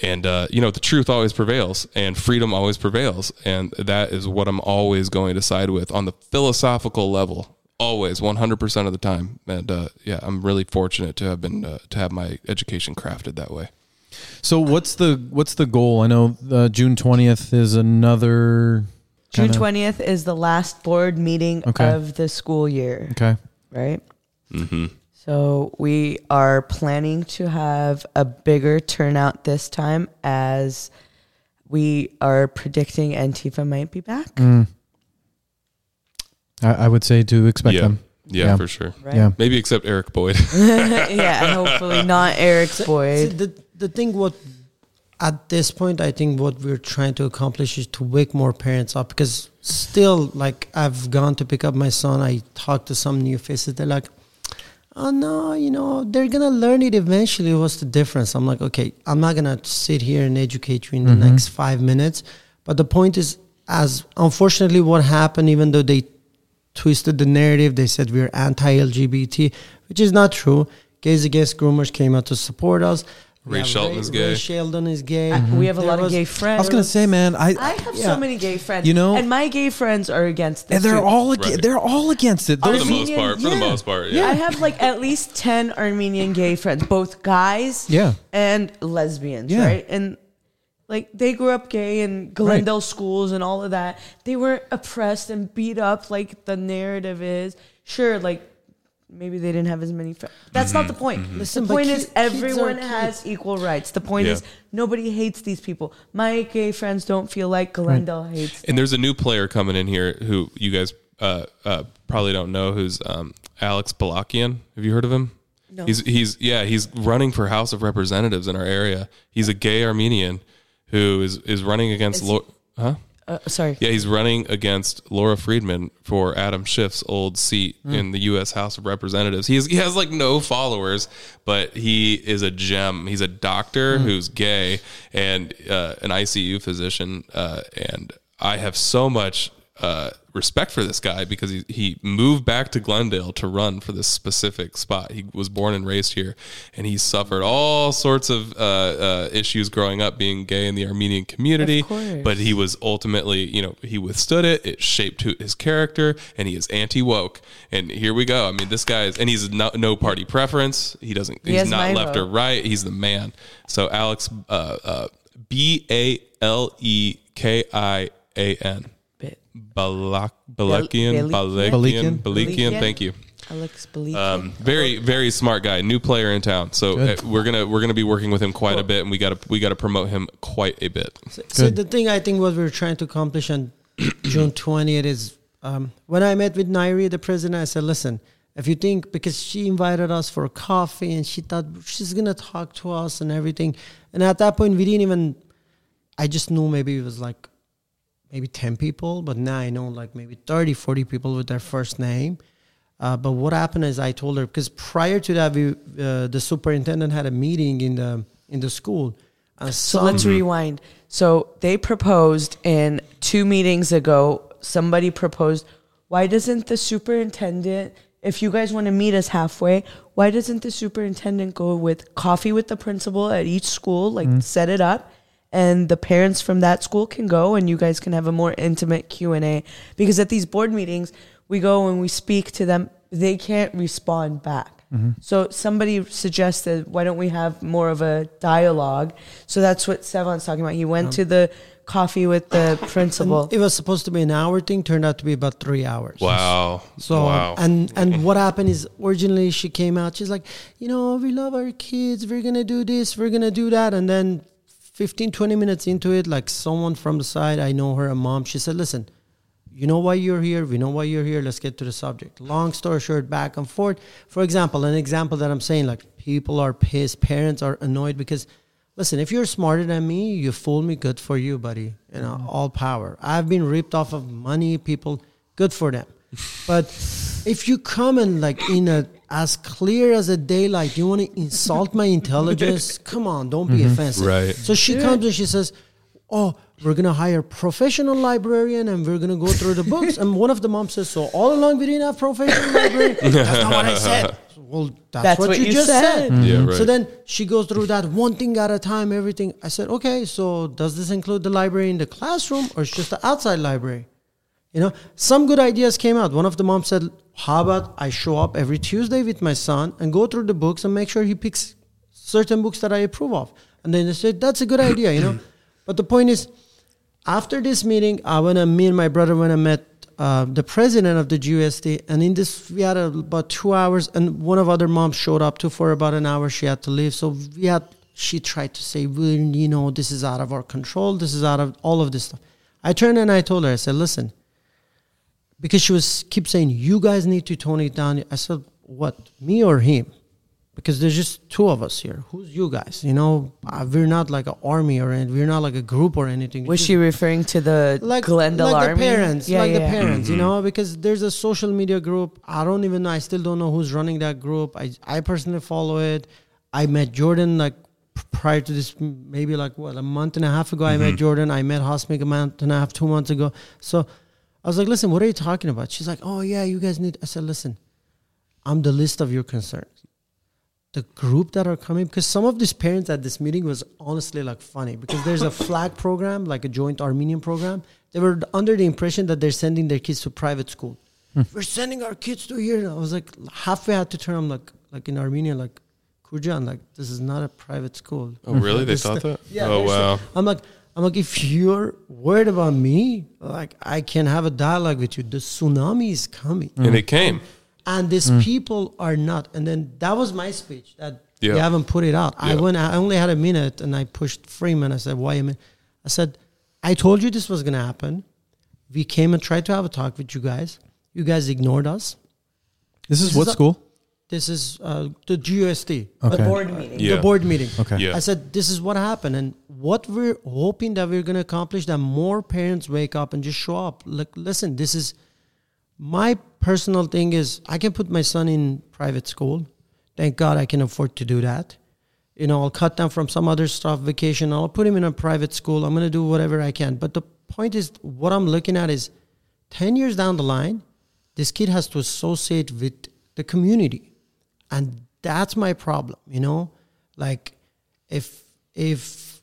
and uh, you know the truth always prevails and freedom always prevails and that is what i'm always going to side with on the philosophical level always 100% of the time and uh, yeah i'm really fortunate to have been uh, to have my education crafted that way So what's the what's the goal? I know uh, June twentieth is another June kinda- twentieth is the last board meeting Okay. of the school year, Okay. right? Mm-hmm. So we are planning to have a bigger turnout this time, as we are predicting Antifa might be back. I, I would say to expect yeah. them. yeah Yeah. for sure Right? Yeah. maybe except eric boyd yeah, hopefully not Eric See, Boyd. the the thing what at this point I think what we're trying to accomplish is to wake more parents up because still like I've gone to pick up my son I talked to some new faces they're like oh no you know they're gonna learn it eventually what's the difference I'm like okay I'm not gonna sit here and educate you in the mm-hmm. next five minutes but the point is as unfortunately what happened even though they twisted the narrative. They said we're anti-LGBT, which is not true. Gays Against Groomers came out to support us. Ray Yeah, Shelton is gay. Ray Sheldon is gay. I- we have a There lot of gay friends. I was gonna say, man, I, I have Yeah. so many gay friends. You know- and my gay friends are against this. and they're too. all ag- Right. they're all against it. for Those, the most part for the most part yeah, I have like at least 10 Armenian gay friends, both guys Yeah. and lesbians, Yeah. right? And like they grew up gay in Glendale schools and all of that. They weren't oppressed and beat up like the narrative is. Sure, like maybe they didn't have as many friends. That's not the point. Listen, the point ki- is kids everyone has equal rights. The point Yeah. is nobody hates these people. My gay friends don't feel like Glendale hates And there's a new player coming in here who you guys uh, uh, probably don't know, who's um, Alex Balekian. Have you heard of him? No. He's he's yeah he's running for House of Representatives in our area. He's a gay Armenian who is is running against. Is he- Lau- huh? Uh, sorry. Yeah, he's running against Laura Friedman for Adam Schiff's old seat in the U.S. House of Representatives. He has, he has like no followers, but he is a gem. He's a doctor who's gay and uh, an ICU physician, uh, and I have so much uh, respect for this guy because he, he moved back to Glendale to run for this specific spot. He was born and raised here, and he suffered all sorts of uh, uh, issues growing up being gay in the Armenian community. Of course. But he was ultimately, you know, he withstood it. It shaped his character, and he is anti woke. And here we go. I mean, this guy is, and he's no, no party preference. He doesn't. He he's not left or right. He's the man. So Alex, uh, uh, B A L E K I A N. Bit. Balak, Balakian, Balikian? Balakian, Balikian? Balikian. Thank you. Alex Belief. Um, very, very smart guy, new player in town. So Good. uh, we're gonna we're gonna be working with him quite a bit, and we gotta we gotta promote him quite a bit. So Good. the thing I think what we're trying to accomplish, on June 20th is um, when I met with Nairi, the president. I said, listen, if you think because she invited us for coffee and she thought she's gonna talk to us and everything, and at that point we didn't even. I just knew maybe it was like maybe 10 people, but now I know like maybe 30, 40 people with their first name. Uh, but what happened is I told her because prior to that, we, uh, the superintendent had a meeting in the in the school. And So some- let's rewind. So they proposed in two meetings ago, somebody proposed, why doesn't the superintendent, if you guys want to meet us halfway, why doesn't the superintendent go with coffee with the principal at each school, like set it up? And the parents from that school can go and you guys can have a more intimate Q&A. Because at these board meetings, we go and we speak to them, they can't respond back. Mm-hmm. So somebody suggested, why don't we have more of a dialogue? So that's what Sevan's talking about. He went um, to the coffee with the principal. and it was supposed to be an hour thing, turned out to be about three hours. Wow. So wow. and and what happened is originally she came out, she's like, you know, we love our kids, we're gonna do this, we're gonna do that, and then 15, 20 minutes into it, like someone from the side, I know her, a mom, she said, listen, you know why you're here, we know why you're here, let's get to the subject. Long story short, back and forth. For example, an example that I'm saying, like people are pissed, parents are annoyed because listen, if you're smarter than me, you fool me, good for you, buddy. You know, mm-hmm. all power. I've been ripped off of money, people, good for them. But if you come and like in a as clear as a daylight, you want to insult my intelligence? Come on, don't be mm-hmm. offensive. Right. So she comes and she says, "Oh, we're gonna hire professional librarian and we're gonna go through the books." and one of the moms says, "So all along we didn't have professional librarian." That's not what I said. Well, that's, That's what, what you, you just said. said. Mm-hmm. Yeah, right. So then she goes through that one thing at a time, everything. I said, "Okay, so does this include the library in the classroom or it's just the outside library?" You know, some good ideas came out. One of the moms said, How about I show up every Tuesday with my son and go through the books and make sure he picks certain books that I approve of? And then they said, That's a good idea, you know. But the point is, after this meeting, I went and me and my brother went and met uh, the president of the GUSD. And in this, we had about two hours, and one of other moms showed up too for about an hour. She had to leave. So we had, she tried to say, well, you know, this is out of our control. This is out of all of this stuff. I turned and I told her, I said, listen, because she was keep saying you guys need to tone it down. I said, "What, me or him?" Because there's just two of us here. Who's you guys? You know, uh, we're not like an army or anything. We're not like a group or anything. Was Just- she referring to the like Glendale like Army? the parents, Yeah, like yeah, the yeah. parents, you know, because there's a social media group. I don't even know. I still don't know who's running that group. I I personally follow it. I met Jordan like prior to this, maybe like what a month and a half ago. I met Jordan. I met Hasmik a month and a half, two months ago. So I was like, listen, what are you talking about? She's like, oh yeah, you guys need. I said, listen, I'm the list of your concerns. The group that are coming, because some of these parents at this meeting was honestly like funny because there's a flag program, like a joint Armenian program. They were under the impression that they're sending their kids to private school. Hmm. We're sending our kids to here. I was like, halfway I had to turn. I'm like, like in Armenia, like, Kurjan, like this is not a private school. oh, really? They This- thought that? Yeah. Oh, there's a- wow. I'm like, I'm like, if you're worried about me, like I can have a dialogue with you. The tsunami is coming, And it came. and these people are not. And then that was my speech that Yeah. we haven't put it out. I went. I only had a minute, and I pushed Freeman. I said, "Why a minute?" I said, "I told you this was gonna happen. We came and tried to have a talk with you guys. You guys ignored us. This is This what is a- school? This is uh, the GUSD." The board meeting. Yeah. the board meeting. Okay. Yeah. I said, this is what happened. And what we're hoping that we're going to accomplish that more parents wake up and just show up. Like, listen, this is my personal thing is I can put my son in private school. Thank God I can afford to do that. You know, I'll cut down from some other stuff, vacation. I'll put him in a private school. I'm going to do whatever I can. But the point is, what I'm looking at is 10 years down the line, this kid has to associate with the community and that's my problem you know like if if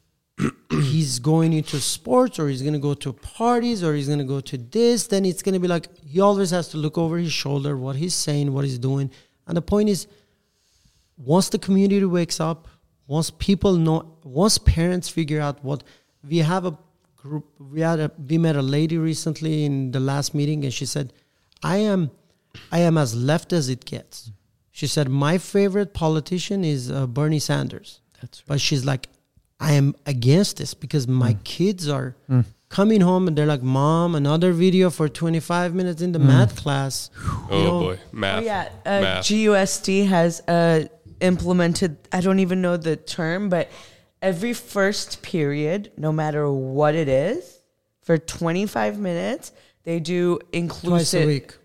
he's going into sports or he's going to go to parties or he's going to go to this then it's going to be like he always has to look over his shoulder what he's saying what he's doing. And the point is once the community wakes up once people know once parents figure out what we have a group we had a we met a lady recently in the last meeting and she said i am i am as left as it gets. She said my favorite politician is uh, bernie sanders. That's but she's like i am against this because my kids are coming home and they're like, "Mom, another video for 25 minutes in the math class." Oh know- boy, math. Oh yeah, uh, math. GUSD has uh, implemented. I don't even know the term, but every first period, no matter what it is, for 25 minutes, they do inclusive. Twice inclusive. a week.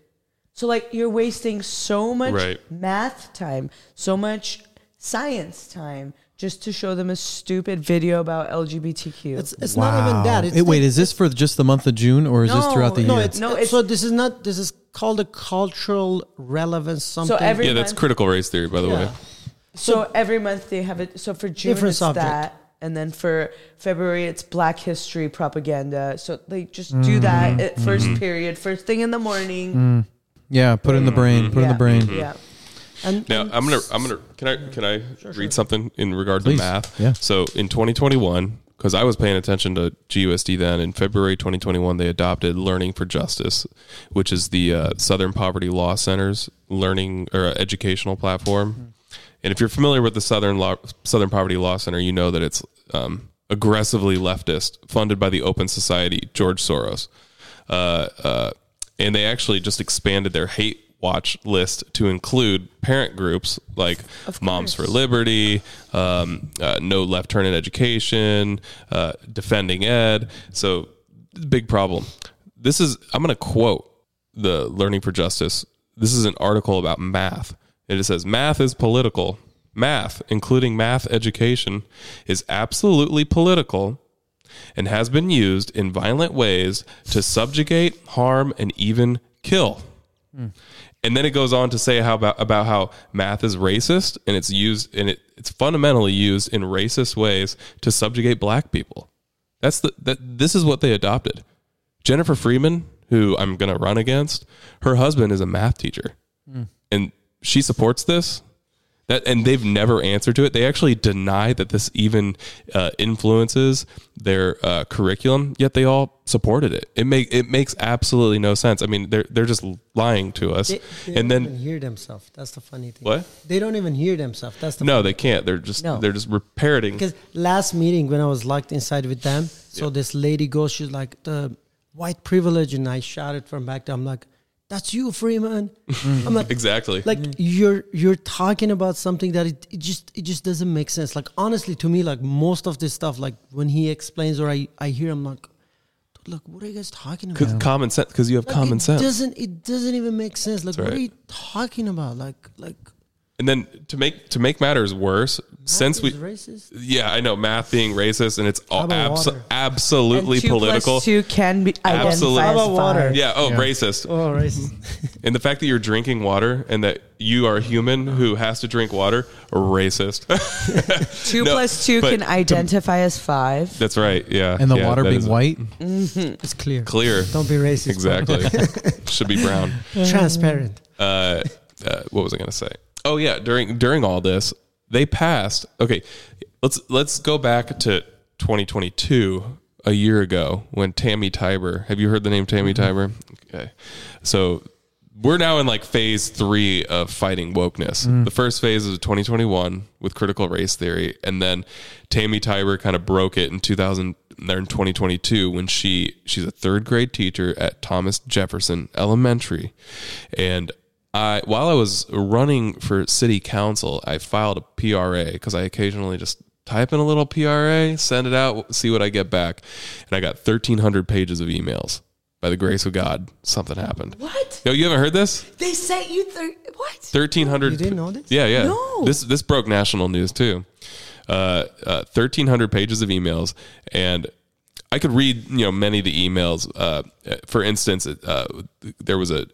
So like you're wasting so much Right. math time, so much science time just to show them a stupid video about LGBTQ. It's it's not even that. It's Hey, wait, is this for just the month of June or is this throughout the no, year? it's No, no. it's- so this is not. This is called a cultural relevance. Something. So every- yeah, that's month- critical race theory, by the way. Yeah. So every month they have it. So for June Different it's subject. that, and then for February it's Black History propaganda. So they just do mm-hmm. that uh, at 1st mm-hmm. period, first thing in the morning. Mm. yeah, put it in the mm-hmm. brain. Put it in the brain. Yeah. And, Now and I'm gonna I'm gonna can I can I read something in regard Please. to math? Yeah. So in 2021, because I was paying attention to GUSD then, in February 2021 they adopted Learning for Justice, which is the uh, Southern Poverty Law Center's learning or uh, educational platform. And if you're familiar with the Southern Law, Southern Poverty Law Center, you know that it's um, aggressively leftist, funded by the Open Society, George Soros. Uh, uh, and they actually just expanded their hate watch list to include parent groups like Moms for Liberty, um, uh, No Left Turn in Education, uh, Defending Ed. So, big problem. This is, I'm going to quote the Learning for Justice. This is an article about math. And it says, Math is political. Math, including math education, is absolutely political and has been used in violent ways to subjugate, harm, and even kill. And then it goes on to say how about about how math is racist and it's used and it, it's fundamentally used in racist ways to subjugate black people. That's the that this is what they adopted. Jennifer Freeman, who I'm going to run against, her husband is a math teacher. Hmm. And she supports this. That and they've never answered to it. They actually deny that this even uh, influences their uh, curriculum. Yet they all supported it. It make it makes absolutely no sense. I mean, they're they're just lying to us. they, they and don't even then hear themselves. That's the funny thing. what? They don't even hear themselves. That's the No, they can't. They're just No. they're just parroting. Because last meeting when I was locked inside with them, so this lady goes, she's like the white privilege, and I shouted from back there. I'm like, "That's you, Freeman." Mm-hmm. I'm like, Exactly. like you're you're talking about something that it, it just it just doesn't make sense. Like honestly, to me, like most of this stuff, like when he explains or I I hear, I'm like, look, what are you guys talking about? Cause common sense. Because you have Like, common it sense. Doesn't it doesn't even make sense? Like, what are you talking about? Like, like And then to make to make matters worse, since we is racist. yeah, I know math being racist and it's all abso- water? absolutely And two political. plus two can be Absolutely. How about water? Yeah, oh, racist. Oh, racist. And the fact that you're drinking water and that you are a human who has to drink water, racist. Two No, plus two but can to- identify as five. That's right. Yeah. And the Yeah, water that being is white. it's clear. clear. Don't be racist. Exactly. Should be brown. Transparent. uh, uh, what was I going to say? Oh yeah, during during all this, they passed. Okay, let's let's go back to 2022, a year ago, when Tammy Tiber. Have you heard the name Tammy mm-hmm. Tiber? Okay, so we're now in like phase three of fighting wokeness. Mm. The first phase is 2021 with critical race theory, and then Tammy Tiber kind of broke it in 2000 there in 2022 when she she's a third grade teacher at Thomas Jefferson Elementary, and I while I was running for city council, I filed a PRA because I occasionally just type in a little PRA, send it out, see what I get back, and I got 1,300 pages of emails. By the grace of God, something happened. What? No, you haven't heard this? They sent you thir- what? Thirteen hundred. You didn't know this? Yeah, yeah. No. This this broke national news too. Uh, uh, Thirteen hundred pages of emails, and I could read you know many of the emails. Uh, for instance, uh, there was a,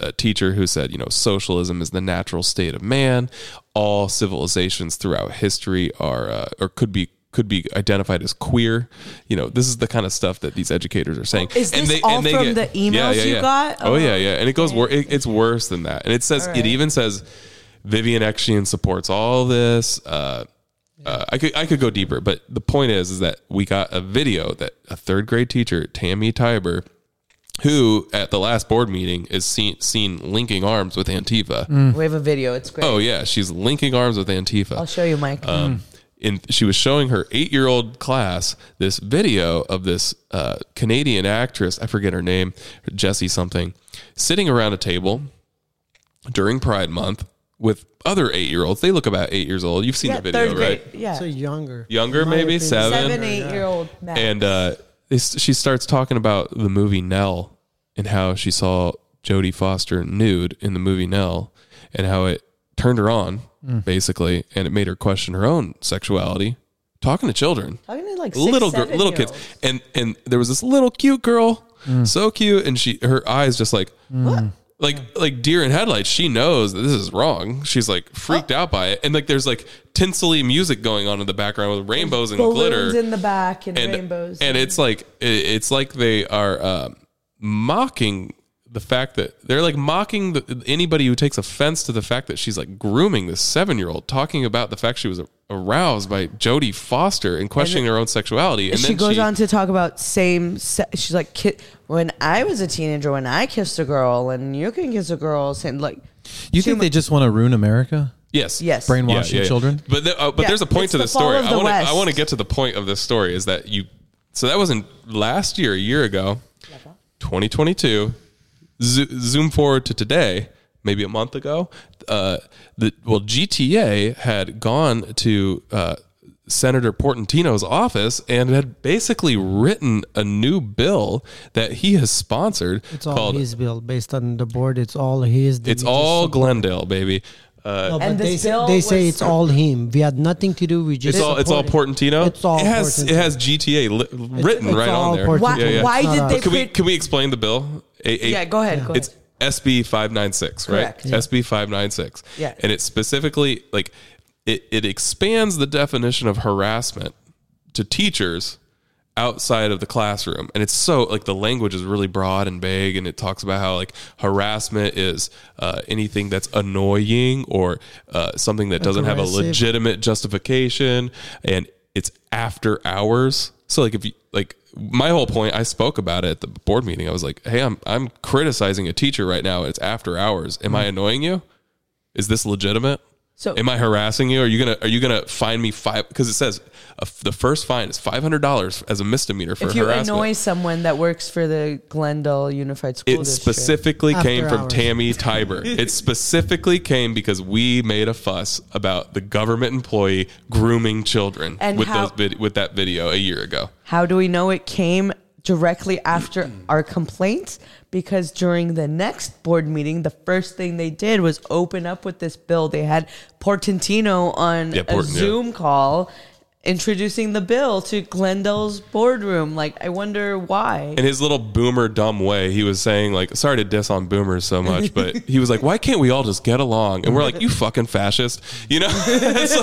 a, a teacher who said you know socialism is the natural state of man. All civilizations throughout history are uh, or could be could be identified as queer. You know, this is the kind of stuff that these educators are saying. Is this all from the emails you got? Oh, yeah, Oh, yeah, and it goes. Wor- it, it's worse than that, and it says All it even says Vivian Ekchian supports all this. Uh, uh, I could I could go deeper, but the point is is that we got a video that a third grade teacher, Tammy Tiber, who at the last board meeting is seen seen linking arms with Antifa. We have a video. It's great. Oh yeah, she's linking arms with Antifa. I'll show you, Mike. Um, in she was showing her eight year old class this video of this uh, Canadian actress. I forget her name, Jessie something, sitting around a table during Pride Month with other eight year olds. They look about eight years old. You've seen yeah, the video, third right? grade. Yeah. So younger. Younger, my maybe, opinion. seven. Seven, eight year old max. And uh, she starts talking about the movie Nell and how she saw Jodie Foster nude in the movie Nell and how it turned her on, basically, and it made her question her own sexuality. Talking to children, Talking to like six, little gir- seven little kids, and and there was this little cute girl, so cute, and she her eyes just like What? Like like deer in headlights she knows that this is wrong she's like freaked Oh. out by it and like there's like tinsely music going on in the background with rainbows and Balloons glitter in the back and, and rainbows. and it's like it- it's like they are um, mocking the fact that they're like mocking the, anybody who takes offense to the fact that she's like grooming this seven year old talking about the fact she was aroused by Jodie Foster and questioning her own sexuality and she then goes she, on to talk about same. Se- she's like, ki- when I was a teenager, when I kissed a girl, and you can kiss a girl, and like, You think they just want to ruin America? yes yes, Brainwashing children? But the, uh, but Yeah, there's a point it's to the this story. fall I want I want to get to the point of this story is that you. So that wasn't last year, a year ago, 2022. Zo- zoom forward to today, maybe a month ago. Uh, the well, GTA had gone to. Uh, Senator Portantino's office and had basically written a new bill that he has sponsored It's all called his bill based on the board. It's all his. It's all support- Glendale, baby. Uh, No, but And they, say, bill they say it's all him. We had nothing to do. We just It's all it's all it. Portantino. It's all it has Portantino. it has GTA li- written it's right all on there. Portantino. Why, Yeah, yeah. why did not they? us. Can we can we explain the bill? A, a- yeah, go ahead. Go It's. SB five nine six, right? Yeah. SB five nine six. Yeah. and it specifically like it it expands the definition of harassment to teachers outside of the classroom and it's so like the language is really broad and vague and it talks about how like harassment is uh, anything that's annoying or uh, something that doesn't have a legitimate justification and it's after hours so like if you like my whole point i spoke about it at the board meeting. I was like hey i'm i'm criticizing a teacher right now it's after hours. Am i mm. annoying you? Is this legitimate So Am I harassing you? Are you gonna Are you gonna fine me five? Because it says uh, the first fine is five hundred dollars as a misdemeanor for harassment. if you harassment. annoy someone that works for the Glendale Unified School District. it District, specifically After came from hours. Tammy Tiber. it specifically came because we made a fuss about the government employee grooming children And with how- those vid- with that video a year ago. How do we know it came directly after our complaints? Because during the next board meeting, the first thing they did was open up with this bill. They had Portantino on Yeah, a Port- yeah. Zoom call introducing the bill to Glendale's boardroom. Like, I wonder why. In his little boomer dumb way, he was saying like, "Sorry to diss on boomers so much, but he was like, why can't we all just get along?" And we're like, "You fucking fascist," you know? It's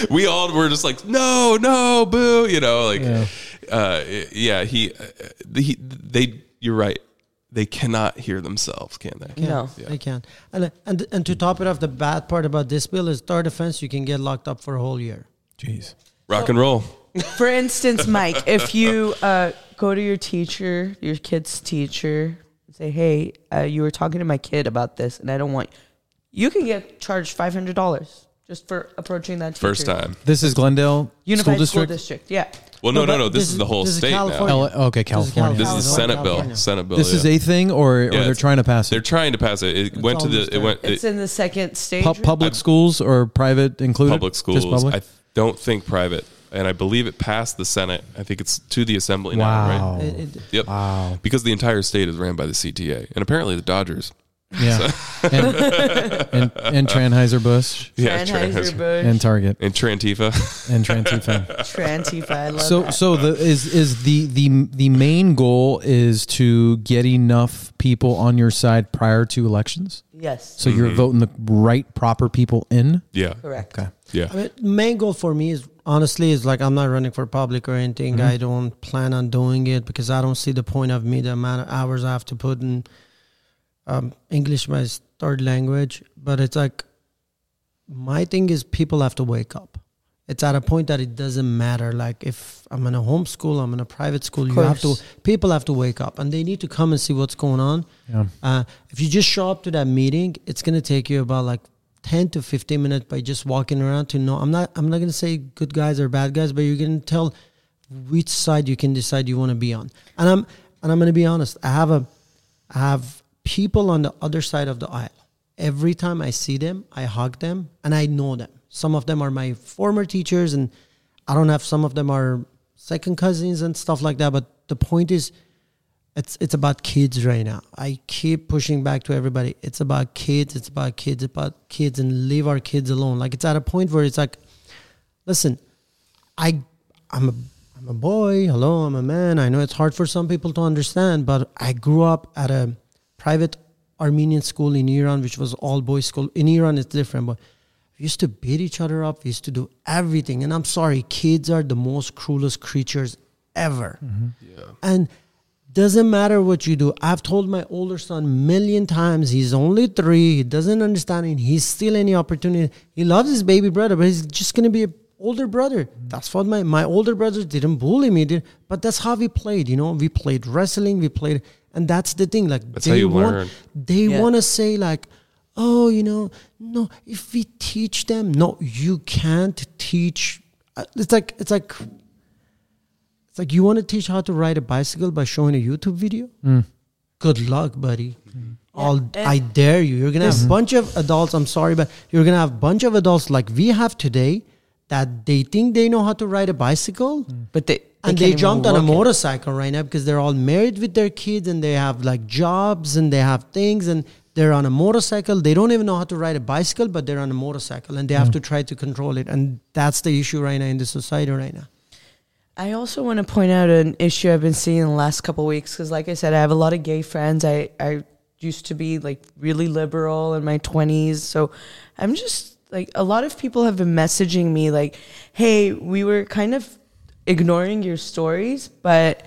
like- we all were just like, "No, no, boo," you know? Like, Yeah. Uh, yeah, he, uh, he, they. You're right. They cannot hear themselves, can they? Yeah, No. they can. And, and and to top it off, the bad part about this bill is third offense, you can get locked up for a whole year. Jeez. Rock and roll. For instance, Mike, if you uh, go to your teacher, your kid's teacher, and say, "Hey, uh, you were talking to my kid about this, and I don't want," you can get charged five hundred dollars just for approaching that teacher. First time. This is Glendale Unified School School District. District. Yeah. Well, no, No, no. This, this is is- the whole this is state California. now. L- okay, This is California. This is a California. Senate bill. California. Senate bill. This is a thing, or, or Yeah, they're it's- trying to pass it They're it. trying to pass it. It went to the. almost It there. went. It's It, in the second stage. Pu- public schools or private included? public Just schools. public? I don't think private, and I believe it passed the Senate. I think it's to the Assembly now, wow. right? It- it- Yep. Wow. Because the entire state is ran by the CTA, and apparently the Dodgers. Yeah. and, and, and Tranheiser-Busch Yeah, Anheuser-Busch, and Target and Trantifa. and Trantifa. Trantifa. I love so that. so the is is the the the main goal is to get enough people on your side prior to elections yes, so you're voting the right proper people in yeah, correct. okay yeah. I mean, main goal for me is honestly is like I'm not running for public or anything. Mm-hmm. I don't plan on doing it because I don't see the point of me the amount of hours I have to put in um, English my third language. But it's like my thing is people have to wake up. It's at a point that it doesn't matter. Like if I'm in a homeschool, I'm in a private school. You have to people have to wake up and they need to come and see what's going on. yeah Uh, if you just show up to that meeting, it's gonna take you about like 10 to 15 minutes by just walking around to know i'm not i'm not going to say good guys or bad guys but you're going to tell which side you can decide you want to be on and i'm and i'm going to be honest i have a i have people on the other side of the aisle every time i see them i hug them and i know them some of them are my former teachers and i don't have some of them are second cousins and stuff like that but the point is it's it's about kids right now. I keep pushing back to everybody. It's about kids. It's about kids. It's about kids, and leave our kids alone. Like it's at a point where it's like, listen, I I'm a I'm a boy. Hello, I'm a man. I know it's hard for some people to understand, but I grew up at a private Armenian school in Iran, which was all boys school. In Iran, it's different, but we used to beat each other up. We used to do everything. And I'm sorry, kids are the most cruelest creatures ever. Mm-hmm. Yeah. And doesn't matter what you do. I've told my older son million times. He's only three. He doesn't understand it. He's still any opportunity. He loves his baby brother, but he's just gonna be an older brother. Mm-hmm. That's what my my older brothers didn't bully me, did, but that's how we played. You know, we played wrestling. We played, and that's the thing. Like That's how you want, learn. They Yeah. want to say like, oh, you know, no. If we teach them, no, you can't teach. uh, It's like it's like it's like you want to teach how to ride a bicycle by showing a YouTube video. Good luck, buddy. I'll, I dare you. You're gonna have a bunch of adults. I'm sorry, but you're gonna have a bunch of adults like we have today that they think they know how to ride a bicycle, mm. But they, and they jumped on a look at- motorcycle right now because they're all married with their kids and they have like jobs and they have things and they're on a motorcycle. They don't even know how to ride a bicycle, but they're on a motorcycle and they have mm. to try to control it. And that's the issue right now in the society right now. I also want to point out an issue I've been seeing in the last couple of weeks because, like I said, I have a lot of gay friends. I I used to be like really liberal in my twenties, so I'm just like a lot of people have been messaging me like, "Hey, we were kind of ignoring your stories, but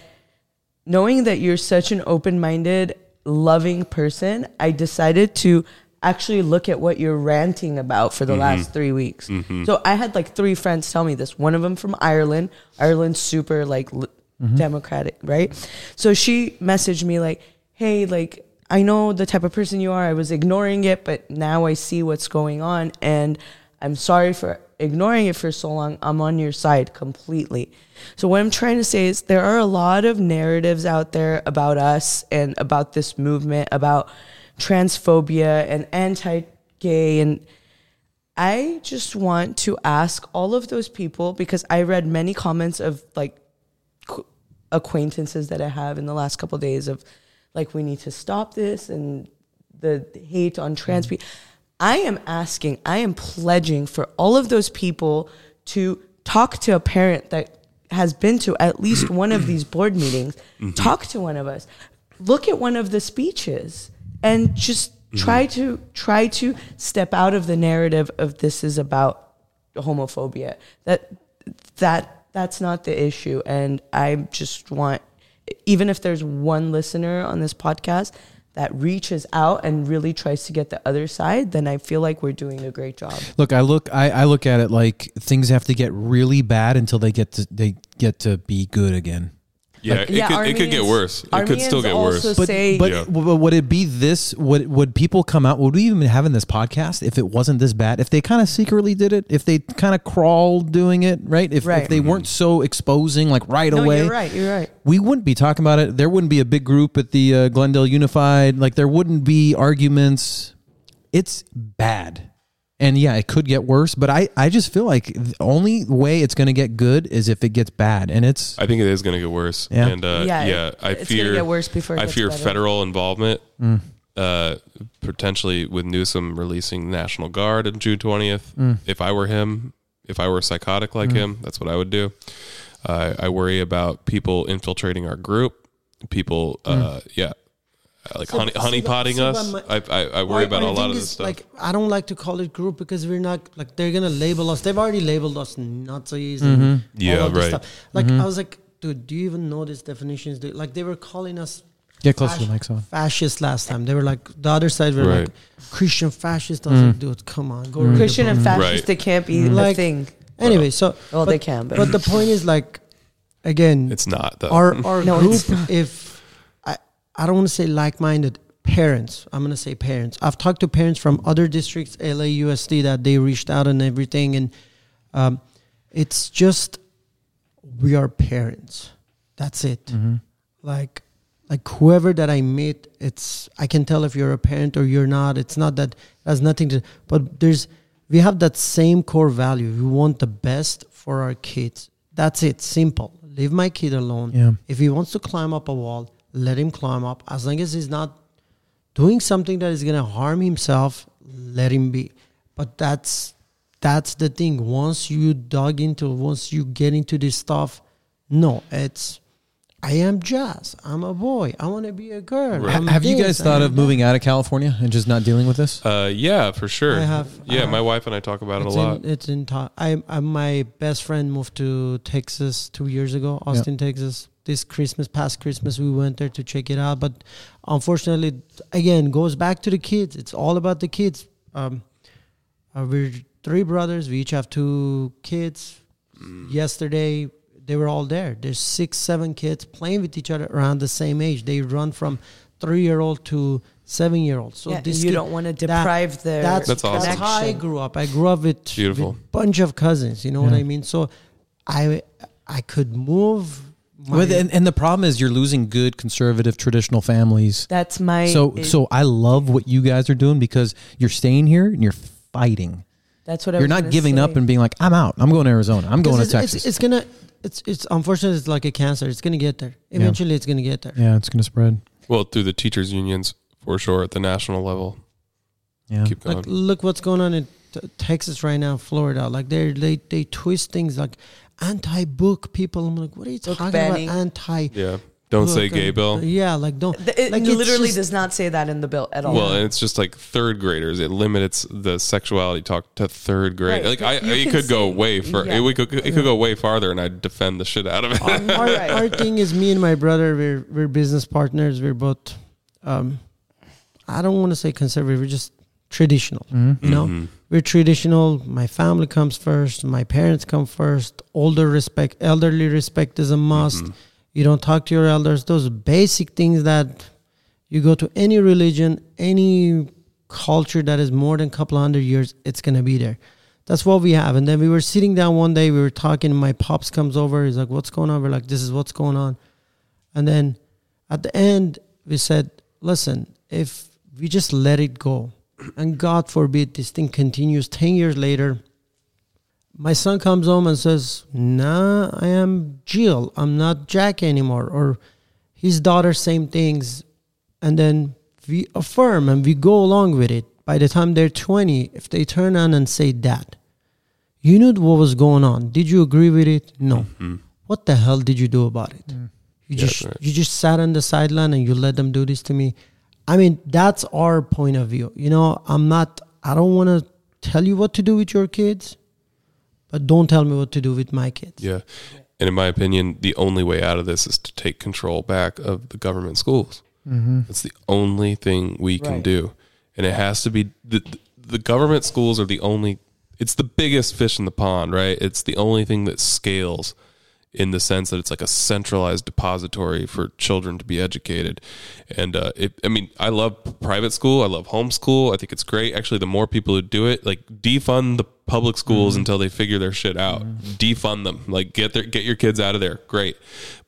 knowing that you're such an open-minded, loving person, I decided to." Actually, look at what you're ranting about for the last mm-hmm. three weeks. Mm-hmm. So I had like three friends tell me this. One of them from Ireland. Ireland's super like li- mm-hmm. democratic, right? So she messaged me like, "Hey, like I know the type of person you are. I was ignoring it, but now I see what's going on, and I'm sorry for ignoring it for so long. I'm on your side completely." So what I'm trying to say is there are a lot of narratives out there about us and about this movement about transphobia and anti-gay and I just want to ask all of those people because I read many comments of like acquaintances that I have in the last couple of days of like we need to stop this and the hate on trans mm-hmm. people. I am asking, I am pledging for all of those people to talk to a parent that has been to at least one of these board meetings. Mm-hmm. Talk to one of us. Look at one of the speeches and just mm-hmm. try to try to step out of the narrative of this is about homophobia. That that that's not the issue and I just want even if there's one listener on this podcast that reaches out and really tries to get the other side, then I feel like we're doing a great job. Look, I look, I, I look at it like things have to get really bad until they get to they get to be good again. Yeah, Like- it, Yeah, could, it could get worse. It could still get Armenians worse. But say but, Yeah. w- would it be this? Would would people come out? Would we even be having this podcast if it wasn't this bad? If they kind of secretly did it? If they kind of crawled doing it? Right? If, Right. if they weren't so exposing like right no, away? you're right. You're right. we wouldn't be talking about it. There wouldn't be a big group at the uh, Glendale Unified. Like there wouldn't be arguments. It's bad. And yeah, it could get worse, but I, I just feel like the only way it's going to get good is if it gets bad. And it's I think it is going to get worse. Yeah. And uh, Yeah, yeah, it- I it's fear gonna get worse before it I gets fear better. federal involvement. Mm. Uh, potentially with Newsom releasing National Guard on June twentieth. Mm. If I were him, if I were psychotic like him, that's what I would do. Uh, I worry about people infiltrating our group. People, uh, yeah, uh, like So- honey, honey that- potting so us. that I, I, I worry Or- about or a lot of this is, stuff. Like I don't like to call it group because we're not like they're gonna label us. They've already labeled us Nazis Mm-hmm. and Yeah, all of this right. stuff. Like I was like, dude, do you even know these definitions? Dude? Like they were calling us get close to Fasc- the mic. So fascist last time. They were like the other side were Right. like Christian fascist. I was like, dude, come on, go read the Christian and fascist, Right. they can't be Like- a thing. Anyway, so Well, but, they can, but, but the point is like, again, it's not though. our our No, group it's if I don't want to say like minded parents. I'm gonna say parents. I've talked to parents from other districts, LA USD, that they reached out and everything, and um, it's just we are parents. That's it. Mm-hmm. Like like whoever that I meet, it's I can tell if you're a parent or you're not. It's not that it has nothing to. But there's we have that same core value. We want the best for our kids. That's it. Simple. Leave my kid alone. Yeah. If he wants to climb up a wall, let him climb up. As long as he's not doing something that is gonna harm himself, let him be. But that's that's the thing. Once you dug into, once you get into this stuff, no, it's I am jazz. I'm a boy. I want to be a girl. Right. I'm Have you guys thought of that. moving out of California and just not dealing with this? Uh, yeah, for sure. I have- Yeah, I my wife and I talk about it a lot. in, it's in talk. I, I my best friend moved to Texas two years ago, Austin, Texas. This Christmas, past Christmas, we went there to check it out. But unfortunately, again, goes back to the kids. It's all about the kids. Um, uh, we're three brothers. We each have two kids. Yesterday, they were all there. There's six, seven kids playing with each other around the same age. They run from three year old to seven year old. So yeah, this you kid- don't want to that- deprive their that's, That's awesome. that's how I grew up. I grew up with Beautiful. with bunch of cousins. You know what I mean? So I I could move. My, Well, and, and the problem is you're losing good conservative traditional families. That's my So it- so I love what you guys are doing because you're staying here and you're fighting. that's what I You're was not gonna giving up and being like, I'm out. I'm going to Arizona. I'm going to it's, Texas. It's, it's gonna. It's it's unfortunately it's like a cancer. It's gonna get there. Yeah. Eventually, it's gonna get there. yeah, it's going to spread. well, through the teachers unions for sure at the national level. Yeah. Keep going. Like look what's going on in t- Texas right now, Florida. Like they they they twist things like anti-book people. I'm like, what are you Book talking banning. about? Anti. yeah. Don't say gay and- bill. Yeah, like don't. Th- It like, literally just- does not say that in the bill at all. Well, and it's just like third graders. It limits the sexuality talk to third grade. Right, Like I, you it can could go way far. yeah. It, would go, it could go way farther, and I'd defend the shit out of it. our, our, Right. our thing is me and my brother we're we're business partners we're both um i don't want to say conservative we're just traditional Mhm. you know? Mhm. we're traditional. My family comes first. My parents come first. Older respect elderly respect is a must. Mhm. you don't talk to your elders. Those basic things that you go to any religion any culture that is more than a couple hundred years it's going to be there. That's what we have. And then we were sitting down one day we were talking my pops comes over he's like what's going on? We're like this is what's going on. And then at the end we said listen if we just let it go and god forbid this thing continues 10 years later my son comes home and says, Nah, I am Jill. I'm not Jack anymore. Or his daughter, same things. And then we affirm and we go along with it. By the time they're 20, if they turn on and say that, you knew what was going on. Did you agree with it? No. Mhm. What the hell did you do about it? You Yeah, just right. you just sat on the sideline and you let them do this to me. I mean, that's our point of view. You know, I'm not I don't want to tell you what to do with your kids, but don't tell me what to do with my kids. Yeah. And in my opinion, the only way out of this is to take control back of the government schools. Mm-hmm. That's the only thing we can do. And it has to be the, the government schools are the only, it's the biggest fish in the pond, right? It's the only thing that scales in the sense that it's like a centralized depository for children to be educated. And uh, it, I mean, I love private school. I love homeschool. I think it's great. Actually, the more people who do it, like defund the public schools until they figure their shit out. Defund them. Like get their get your kids out of there. Great.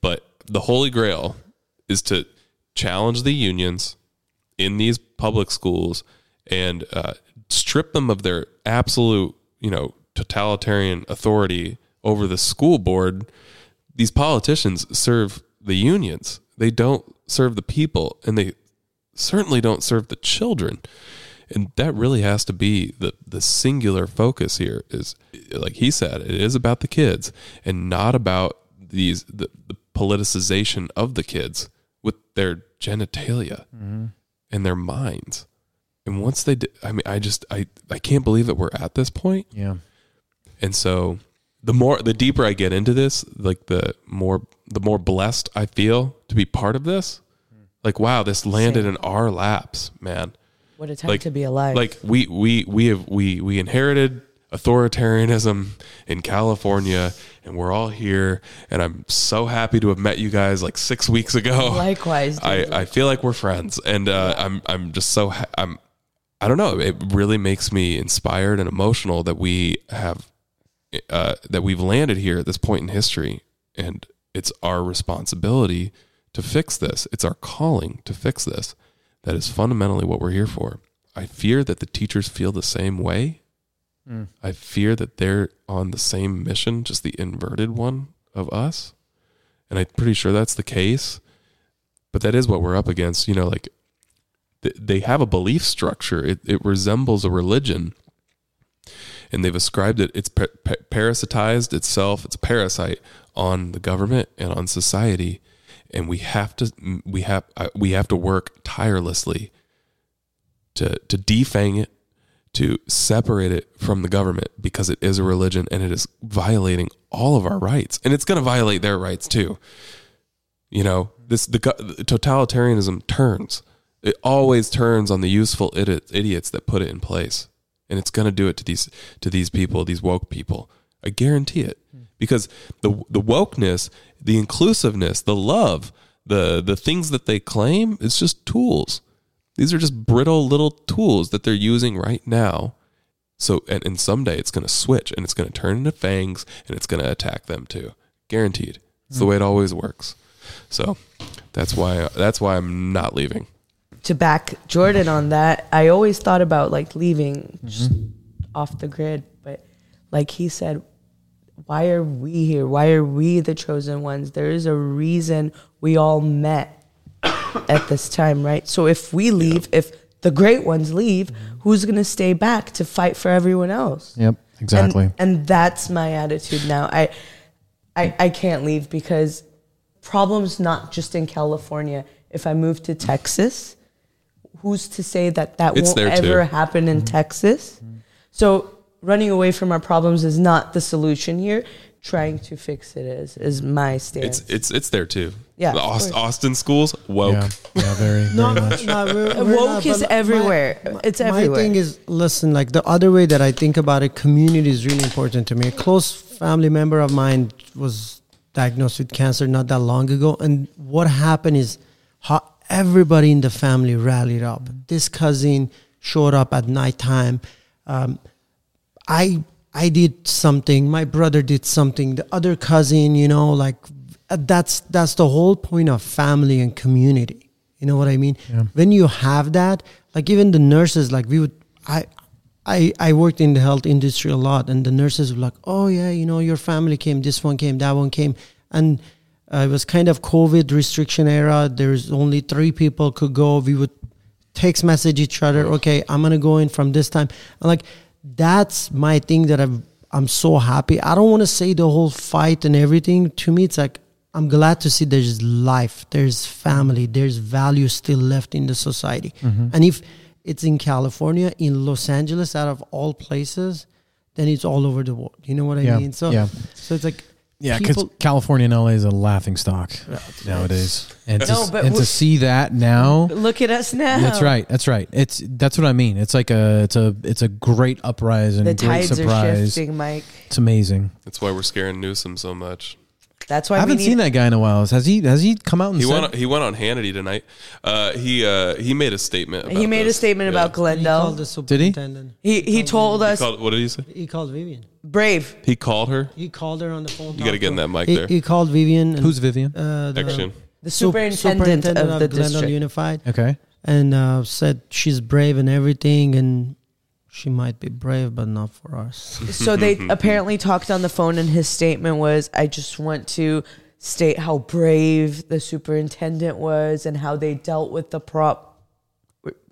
But the holy grail is to challenge the unions in these public schools and uh, strip them of their absolute, you know, totalitarian authority over the school board. These politicians serve the unions. They don't serve the people, and they certainly don't serve the children. And that really has to be the the singular focus here. Is like he said, it is about the kids and not about these the, the politicization of the kids with their genitalia and their minds. And once they, di- I mean, I just, I, I can't believe that we're at this point. Yeah. And so, the more, the deeper I get into this, like the more, the more blessed I feel to be part of this. Like, wow, this landed Same. in our laps, man. what a time like- to be alive. Like we, we, we have, we, we inherited authoritarianism in California, and we're all here. And I'm so happy to have met you guys like six weeks ago. Likewise, I, I feel like we're friends, and uh, I'm I'm just so ha- I'm I don't know. It really makes me inspired and emotional that we have uh, that we've landed here at this point in history, and it's our responsibility to fix this. It's our calling to fix this. That is fundamentally what we're here for. I fear that the teachers feel the same way. I fear that they're on the same mission, just the inverted one of us. And I'm pretty sure that's the case. But that is what we're up against. You know, like th- they have a belief structure, it, it resembles a religion. And they've ascribed it, it's pa- pa- parasitized itself, it's a parasite on the government and on society. And we have to, we have, uh, we have to work tirelessly to, to defang it, to separate it from the government because it is a religion and it is violating all of our rights and it's going to violate their rights too you know this the, the totalitarianism turns it always turns on the useful idiots that put it in place and it's going to do it to these to these people these woke people i guarantee it because the the wokeness the inclusiveness the love the the things that they claim it's just tools these are just brittle little tools that they're using right now. So, and, and someday it's going to switch and it's going to turn into fangs and it's going to attack them too. Guaranteed. It's the mm. way it always works. So that's why, that's why I'm not leaving. To back Jordan on that, I always thought about like leaving mm-hmm. just off the grid, but like he said, why are we here? Why are we the chosen ones? There is a reason we all met at this time, right? So if we leave, if the great ones leave, mm-hmm. who's going to stay back to fight for everyone else? Yep, exactly. And, and that's my attitude now. I, I, I can't leave because problems not just in California. If I move to Texas, who's to say that that It's won't there too. ever happen in mm-hmm. Texas? Mm-hmm. So running away from our problems is not the solution here. Trying to fix it is is my stance. It's, it's, it's there too. Yeah, The Aust- Austin schools, woke. yeah, yeah, very, very No, much. no, we're, we're woke not, is but everywhere. It's everywhere. My thing is, listen, like the other way that I think about it, community is really important to me. A close family member of mine was diagnosed with cancer not that long ago, and what happened is, how everybody in the family rallied up. This cousin showed up at nighttime. Um, I I did something. My brother did something. The other cousin, you know, like uh, that's that's the whole point of family and community. You know what I mean? Yeah. When you have that, like even the nurses, like we would, I, I, I worked in the health industry a lot, and the nurses were like, "Oh yeah, you know, your family came. This one came. That one came." And Uh, it was kind of COVID restriction era. There's only three people could go. We would text message each other. Okay, I'm gonna go in from this time. And like that's my thing that I'm I'm so happy. I don't want to say the whole fight and everything. To me, it's like I'm glad to see there's life, there's family, there's value still left in the society. Mm-hmm. And if it's in California, in Los Angeles, out of all places, then it's all over the world. You know what I Yeah, mean? So yeah. so it's like Yeah, because California and LA is a laughing stock nowadays, and to, No, but and to see that now, Look at us now. that's right, that's right. It's that's what I mean. It's like a it's a it's a great uprising, The great tides are surprise. shifting, Mike. It's amazing. That's why we're scaring Newsom so much. That's why I haven't we need, seen that guy in a while. Has he has he come out and He said? went, he went on Hannity tonight. Uh, he, uh, he made a statement. About He made a statement Yeah. about he called Glendale. the Did he? superintendent. He he told He us called, what did he say? He called Vivian. brave. He called her. He called her on the phone. You got to get in that mic He, there. he called Vivian. And, Who's Vivian? uh, the Action. The sup- superintendent, of the Glendale district. Unified, Okay. and uh, said she's brave and everything, and she might be brave, but not for us. so they apparently talked on the phone, and his statement was, "I just want to state how brave the superintendent was and how they dealt with the prop."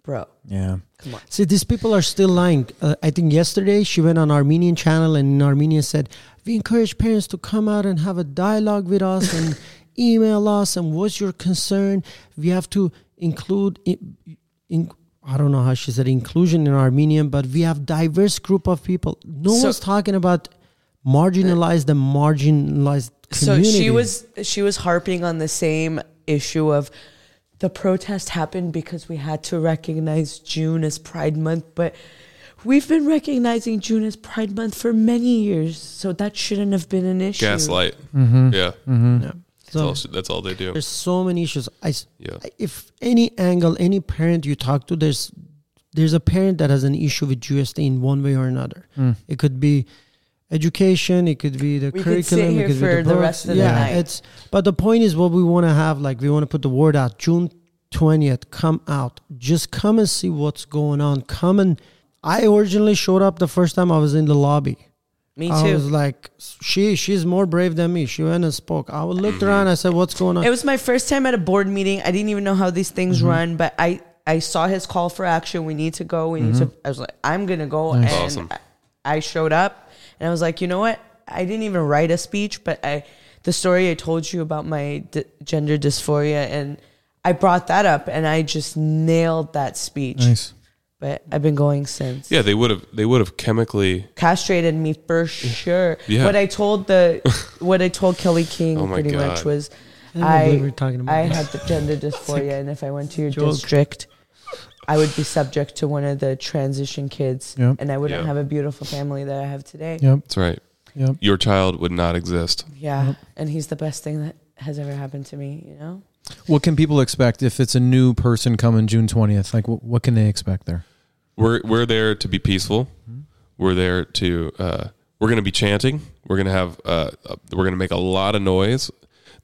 Bro, Yeah. Come on. See, these people are still lying. Uh, I think yesterday she went on Armenian channel and in Armenia said, "We encourage parents to come out and have a dialogue with us and email us. And what's your concern? We have to include." In, in, I don't know how she said inclusion in Armenian, but we have diverse group of people. No So- one's talking about marginalized and marginalized community. So she was she was harping on the same issue of the protest happened because we had to recognize June as Pride Month, but We've been recognizing June as Pride Month for many years, so that shouldn't have been an issue. Gaslight. Mm-hmm. Yeah. Mm-hmm. Yeah. That's, So all, that's all they do. there's so many issues. I s- Yeah. if any angle, any parent you talk to, there's there's a parent that has an issue with GST in one way or another. Mm. It could be education, it could be the We could curriculum, sit it here could be for the, the rest of the yeah, night. it's but the point is what we want to have like we want to put the word out. June twentieth, come out. Just come and see what's going on. Come and I originally showed up the first time I was in the lobby. Me too. I too. was like, she she's more brave than me. She went and spoke. I looked around. I said, "What's going on?" It was my first time at a board meeting. I didn't even know how these things Mm-hmm. run, but I I saw his call for action. We need to go. We need to. I was like, I'm gonna go, Nice. and Awesome. I, I showed up, and I was like, you know what? I didn't even write a speech, but I the story I told you about my d- gender dysphoria, and I brought that up, and I just nailed that speech. Nice. But I've been going since. Yeah, they would have they would have chemically castrated me for sure. Yeah. What I told the what I told Kelly King Oh my pretty much was I don't know what I we were talking about. I had the gender dysphoria and if I went to your Joke. district I would be subject to one of the transition kids Yep. and I wouldn't Yeah. have a beautiful family that I have today. Yep. That's right. Yep. Your child would not exist. Yeah. Yep. And he's the best thing that has ever happened to me, you know? What can people expect if it's a new person coming June twentieth? Like, what, what can they expect there? We're we're there to be peaceful. We're there to uh, we're going to be chanting. We're going to have uh, uh, we're going to make a lot of noise.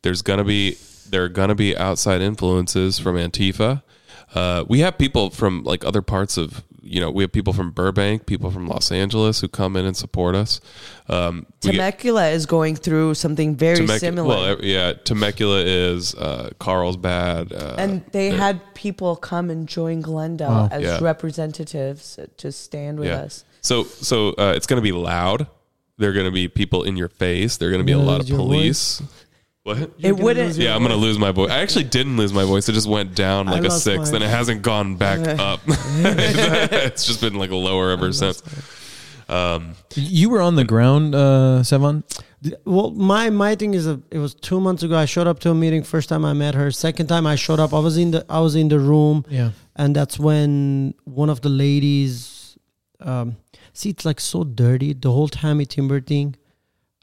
There's going to be there are going to be outside influences from Antifa. Uh, we have people from like other parts of you know we have people from Burbank, people from Los Angeles who come in and support us. Um, we get- Temecula is going through something very Temecula- similar. Well, yeah, Temecula is uh, Carlsbad, uh, and they had people come and join Glendale Wow. as Yeah. representatives to stand with Yeah. us. So so uh, it's going to be loud. There are going to be people in your face. There are going to be a lot of lose your police. What? It wouldn't. Yeah, I'm going to lose my voice. I actually didn't lose my voice. It just went down like a lost six, mine. and it hasn't gone back up. it's just been like lower ever since. Um, You were on the ground, uh, Sevan. Well, my my thing is, a, it was two months ago. I showed up to a meeting. First time I met her. Second time I showed up, I was in the I was in the room, Yeah. and that's when one of the ladies. Um, see, it's like so dirty. The whole Tammy Timber thing.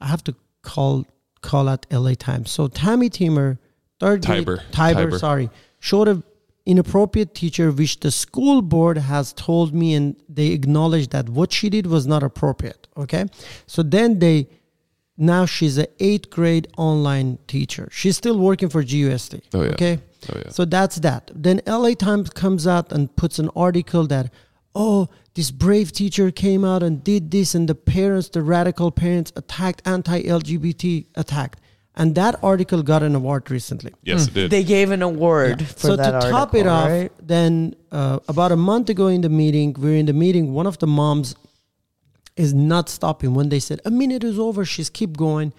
I have to call call out L.A. Times. So Tammy Timber, third grade- Tiber. Tiber, Tiber. sorry, showed a inappropriate teacher, which the school board has told me, and they acknowledged that what she did was not appropriate. Okay, so then they now she's an eighth grade online teacher. She's still working for GUSD. Oh, yeah. Okay. oh yeah. So that's that. Then LA Times comes out and puts an article that, oh, this brave teacher came out and did this, and the parents, the radical parents, attacked anti-LGBT attacked, and that article got an award recently. yes, it did. They gave an award Yeah. for so that to top it off, right? then uh, about a month ago in the meeting, we we're in the meeting. One of the moms is not stopping when they said a minute is over. She's keep going,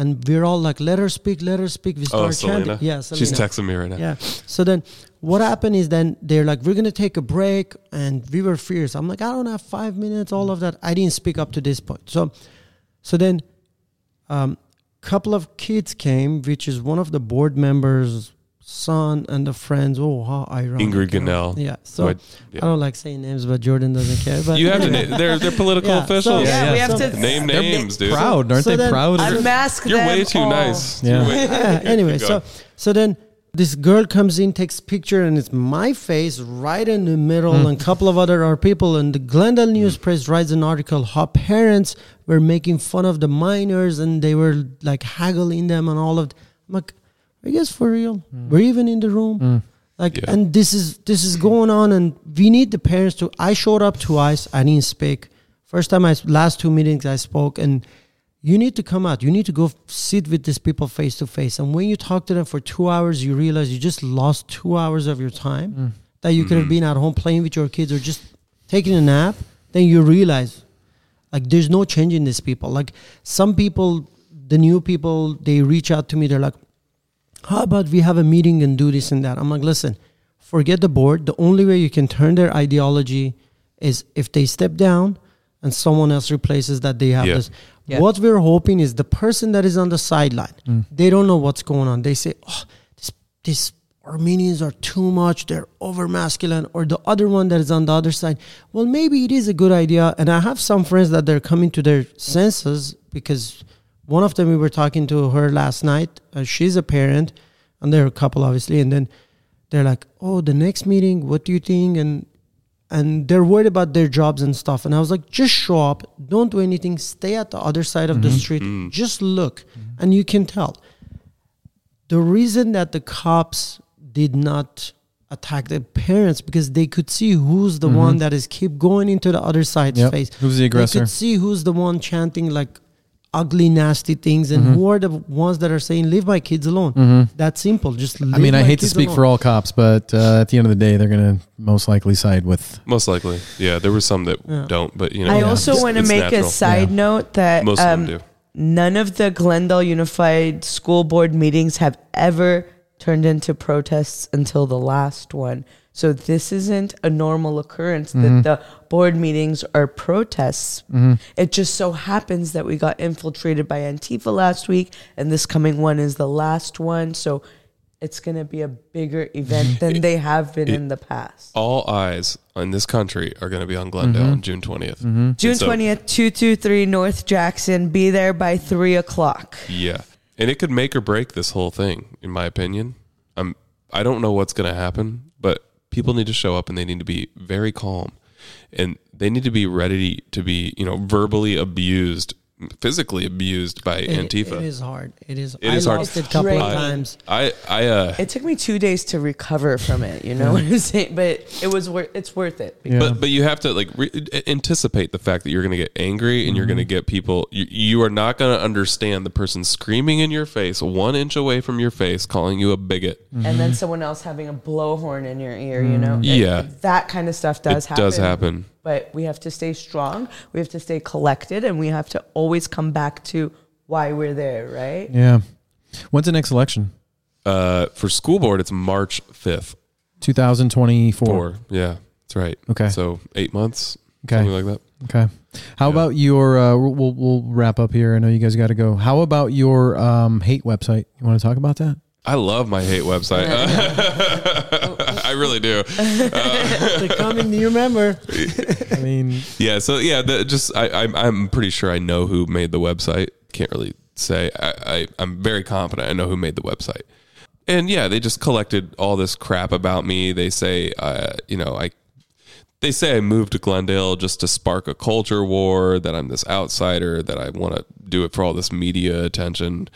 and we're all like, "Let her speak, let her speak." We oh, start Selena. chanting. Yeah, she's texting me right now. Yeah. So then what happened is then they're like, we're going to take a break. And we were fierce. I'm like, I don't have five minutes, all of that. I didn't speak up to this point. So, so then um, couple of kids came, which is one of the board members' son and the friends. Oh, how ironic. Ingrid you know? Gunnell. Yeah. So What- I don't like saying names, but Jordan doesn't care. But You have to. na- They're they're political Yeah, so- officials. Yeah, yeah, we have so- to Name names, dude. Proud, aren't So they proud? of it? unmask You're them way too all. nice. Yeah. Yeah, anyway, so so then this girl comes in, takes picture, and it's my face right in the middle, Hmm. and a couple of other our people. And the Glendale News Press writes an article how parents were making fun of the minors and they were like haggling them and all of. Th- I'm like, are guess for real? We're even in the room. Mm. Like, Yeah. and this is this is going on, and we need the parents to. I showed up twice. I didn't speak. First time I last two meetings I spoke, and you need to come out. You need to go f- sit with these people face to face. And when you talk to them for two hours, you realize you just lost two hours of your time Mm. that you could have been at home playing with your kids or just taking a nap. Then you realize, like, there's no change in these people. Like, some people, the new people, they reach out to me. They're like, how about we have a meeting and do this and that? I'm like, listen, forget the board. The only way you can turn their ideology is if they step down and someone else replaces that they have Yeah. this. Yeah. What we're hoping is the person that is on the sideline, Mm. they don't know what's going on. They say, oh, this, this Armenians are too much, they're over masculine, or the other one that is on the other side. Well, maybe it is a good idea. And I have some friends that they're coming to their senses because one of them we were talking to her last night. Uh, she's a parent, and they're a couple, obviously. And then they're like, "Oh, the next meeting, what do you think?" And and they're worried about their jobs and stuff. And I was like, just show up, don't do anything, stay at the other side of the mm-hmm. street, mm-hmm. just look, mm-hmm. and you can tell. The reason that the cops did not attack the parents because they could see who's the one that is keep going into the other side's Yep. face. Who's the aggressor? They could see who's the one chanting like ugly, nasty things, and Mm-hmm. who are the ones that are saying, "Leave my kids alone." That simple. Just. I mean, I hate to speak for all. all cops, but uh, at the end of the day, they're going to most likely side with. Most likely, yeah. There were some that Yeah. don't, but you know. I Yeah. also want to make natural. a side note that Most of um, them do. none of the Glendale Unified School Board meetings have ever turned into protests until the last one. So this isn't a normal occurrence Mm-hmm. that the board meetings are protests. It just so happens that we got infiltrated by Antifa last week, and this coming one is the last one. So it's going to be a bigger event than they have been in the past. All eyes in this country are going to be on Glendale Mm-hmm. on June 20th. June so- twentieth, two two three North Jackson. Be there by three o'clock. Yeah. And it could make or break this whole thing, in my opinion. I'm I don't know what's gonna happen, but people need to show up and they need to be very calm. And they need to be ready to be, you know, verbally abused, physically abused by It- Antifa. It is hard. It is. It I is hard. lost it a couple of times. I I uh It took me two days to recover from it. You know what I'm saying? But it was worth. It's worth it. Yeah. But but you have to like re- anticipate the fact that you're going to get angry and you're going to get people. You, you are not going to understand the person screaming in your face, one inch away from your face, calling you a bigot. And then someone else having a blowhorn in your ear. You know. It- Yeah. that kind of stuff does it happen. does happen. But we have to stay strong. We have to stay collected, and we have to always come back to why we're there. Right. Yeah. When's the next election? Uh, for school board, it's March fifth. 2024. Four. Yeah, that's right. Okay. So eight months, Okay. something like that. Okay. How Yeah. about your? Uh, we'll, we'll we'll wrap up here. I know you guys got to go. How about your um, hate website? You want to talk about that? I love my hate website. I really do. They're coming. You remember? I mean, Yeah. So yeah, the, just I, I'm I'm pretty sure I know who made the website. Can't really say. I, I I'm very confident I know who made the website. And yeah, they just collected all this crap about me. They say, uh, you know, I they say I moved to Glendale just to spark a culture war, that I'm this outsider, that I want to do it for all this media attention.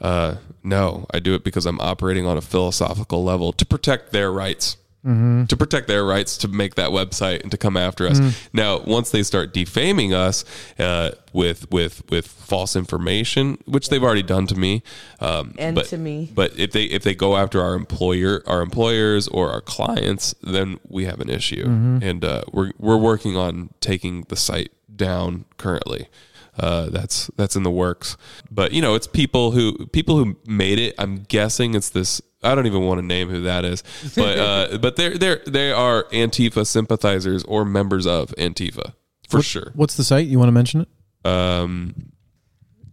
Uh, no, I do it because I'm operating on a philosophical level to protect their rights. To protect their rights to make that website and to come after us. Now, once they start defaming us uh, with with with false information, which they've already done to me, um, And but- to me. but if they if they go after our employer, our employers or our clients, then we have an issue, and uh, we're we're working on taking the site down currently. Uh, that's that's in the works, but you know it's people who people who made it. I'm guessing it's this. I don't even want to name who that is, but uh, but they're they're they are Antifa sympathizers or members of Antifa for sure. what's the site? You want to mention it? Um,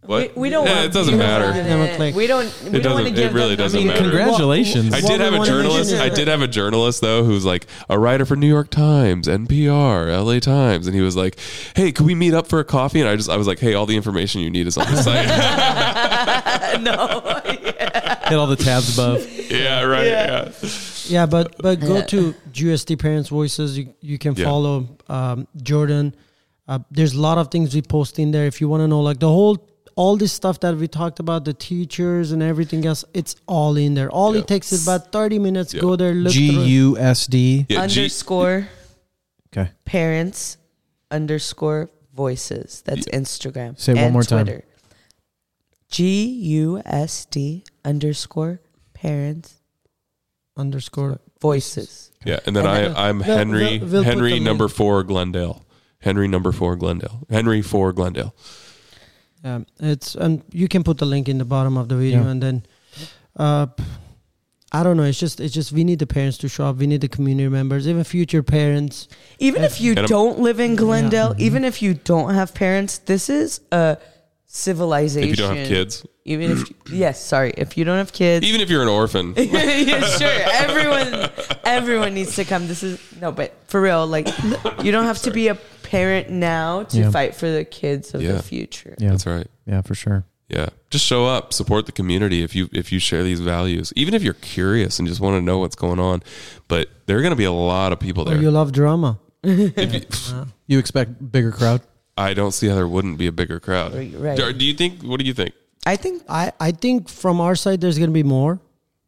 what? We, we don't. Yeah, want it doesn't matter. want Give them a it. We don't. We It don't want to doesn't- give it really them- doesn't I mean, matter. Congratulations. I did have a journalist. I did have a journalist though who's like a writer for New York Times, NPR, LA Times, and he was like, "Hey, could we meet up for a coffee?" And I just I was like, "Hey, all the information you need is on the site." no. Hit all the tabs above. yeah, right. Yeah. Yeah, but but go to GSD Parents Voices. You you can Yeah. follow um, Jordan. Uh, there's a lot of things we post in there. If you want to know, like the whole all this stuff that we talked about, the teachers and everything else, it's all in there. All Yeah. it takes is about 30 minutes. Yeah. Go there, look G through. it. U S D. Yeah, G- underscore Okay. parents underscore voices. That's Instagram. Say it one and more time. Twitter. G U S D underscore parents underscore. voices. yeah, and then And then- I I'm they'll- Henry they'll- they'll Henry number link. four Glendale. Henry number four Glendale. Henry four Glendale. Um, it's and you can put the link in the bottom of the video, Yeah. and then, uh, I don't know. It's just it's just we need the parents to show up. We need the community members, even future parents. Even if you don't live in Glendale, Mm-hmm. even if you don't have parents, this is a civilization. If you don't have kids, even if yes, sorry, if you don't have kids, even if you're an orphan, yeah, sure. Everyone, everyone needs to come. This is no, but for real, like you don't have to be a parent now to Yeah. fight for the kids of Yeah. the future. Yeah, that's right. yeah, for sure. Yeah, just show up, support the community if you if you share these values. Even if you're curious and just want to know what's going on, but there are going to be a lot of people Or there. you love drama. If you- uh. You expect bigger crowd? I don't see how there wouldn't be a bigger crowd. Right, right. Do, do you think? What do you think? I think I, I think from our side there's gonna be more,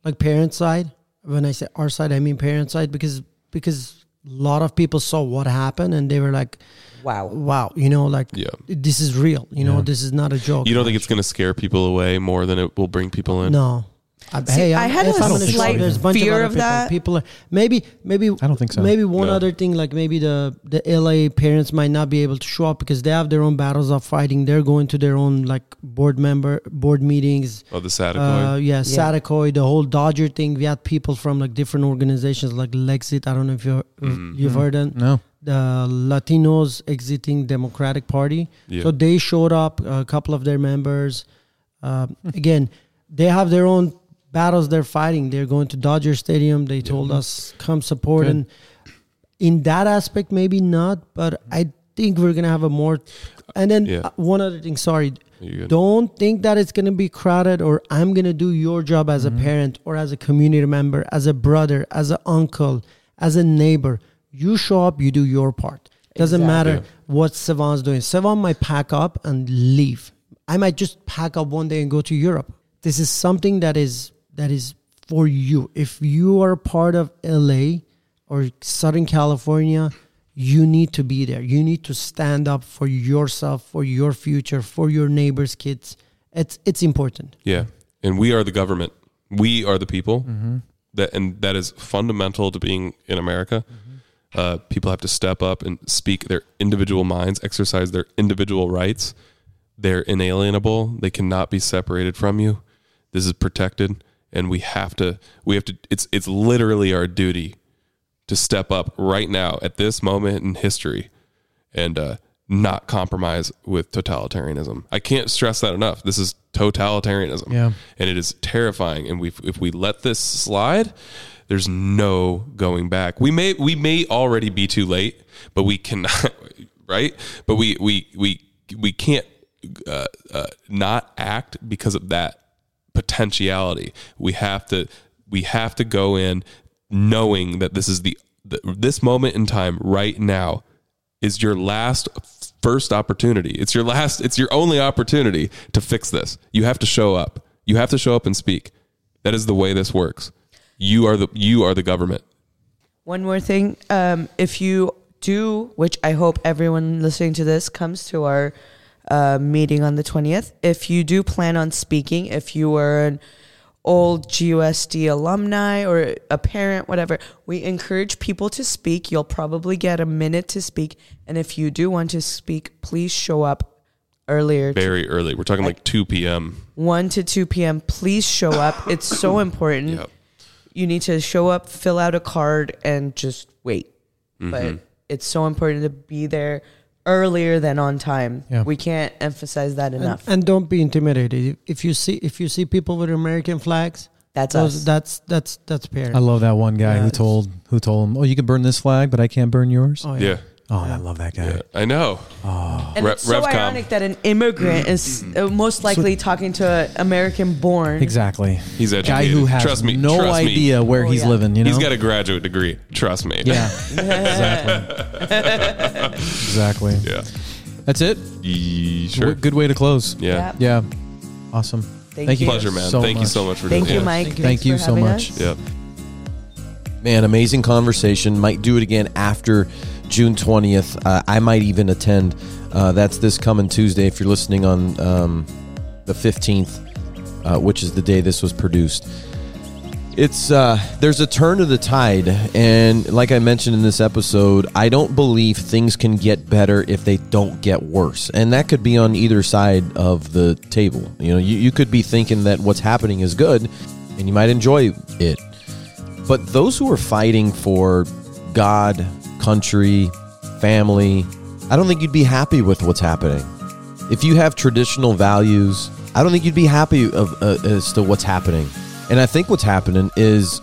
like parent side. When I say our side, I mean parent side because because a lot of people saw what happened and they were like, wow. wow, you know, like Yeah. this is real. You know, Yeah. this is not a joke. You don't think it's going to scare people away more than it will bring people in? No. I, See, hey, I I'm- had if a I'm gonna show slight up, there's a bunch fear other of people. that. People are maybe maybe I don't think so. Maybe one No. other thing, like maybe the the LA parents might not be able to show up because they have their own battles of fighting. They're going to their own like board member board meetings. Oh, the Uh, Saticoy. yeah, Yeah. Saticoy, the whole Dodger thing. We had people from like different organizations like Lexit. I don't know if you Mhm. you've heard them. No. The Latinos exiting Democratic Party. yeah. So they showed up. A couple of their members. Uh, again, they have their own battles they're fighting. They're going to Dodger Stadium. They told us come support, Good. and in that aspect, maybe not. But I think we're gonna have a more. And then Yeah. uh, one other thing. Sorry, don't think that it's gonna be crowded, or I'm gonna do your job as a parent, or as a community member, as a brother, as an uncle, as a neighbor. You show up. You do your part. Doesn't Exactly. matter what Sevan's doing. Savon might pack up and leave. I might just pack up one day and go to Europe. This is something that is that is for you. If you are a part of LA or Southern California, you need to be there. You need to stand up for yourself, for your future, for your neighbors' kids. It's it's important. Yeah, and we are the government. We are the people. Mm-hmm. That and that is fundamental to being in America. Uh, people have to step up and speak their individual minds, exercise their individual rights. They're inalienable. They cannot be separated from you. This is protected, and we have to. We have to. It's it's literally our duty to step up right now at this moment in history and uh, not compromise with totalitarianism. I can't stress that enough. This is totalitarianism, Yeah. and it is terrifying. And we, if we let this slide, there's no going back. We may, we may already be too late, but we cannot, right? But we, we, we, we can't uh, uh, not act because of that potentiality. We have to, we have to go in knowing that this is the, the this moment in time right now is your last first opportunity. It's your last it's your only opportunity to fix this. You have to show up. You have to show up and speak. That is the way this works. You are the you are the government. One more thing. Um, if you do, which I hope everyone listening to this comes to our uh, meeting on the 20th, if you do plan on speaking, if you are an old GUSD alumni or a parent, whatever, we encourage people to speak. You'll probably get a minute to speak. And if you do want to speak, please show up earlier. to Very early. We're talking like 2 p.m. 1 to 2 p.m. Please show up. It's so important Yep. you need to show up, fill out a card, and just wait. Mm-hmm. But it's so important to be there earlier than on time. Yeah. We can't emphasize that enough. and don't be intimidated. If you see if you see people with American flags, That's those, us. that's that's that's parents. I love that one guy Yeah, who told who told him, "Oh, you can burn this flag, but I can't burn yours." Oh, Yeah. Oh, I love that guy. Yeah. I know. and Re- it's so Revcom. ironic that an immigrant is uh, most likely talking to an American born. Exactly. He's educated. Guy who has Trust me. no trust me. idea where Oh, he's yeah. living. You know, He's got a graduate degree. Trust me. yeah, exactly, exactly. Yeah. That's it. Ye- Sure. Good way to close. Yeah. Yeah, awesome. Thank, Thank you. you. Pleasure, man. so Thank you much. so much for Thank doing you, it. Mike. Thank you. Thank Thanks you for so having much. us. Yep. Man, amazing conversation. Might do it again after June 20th. Uh, I might even attend. Uh, that's this coming Tuesday if you're listening on um, the 15th, uh, which is the day this was produced. It's uh, there's a turn of the tide, and like I mentioned in this episode, I don't believe things can get better if they don't get worse, and that could be on either side of the table. You know, you, you could be thinking that what's happening is good, and you might enjoy it, but those who are fighting for God, country, family, I don't think you'd be happy with what's happening. if you have traditional values, I don't think you'd be happy of uh, as to what's happening. And I think what's happening is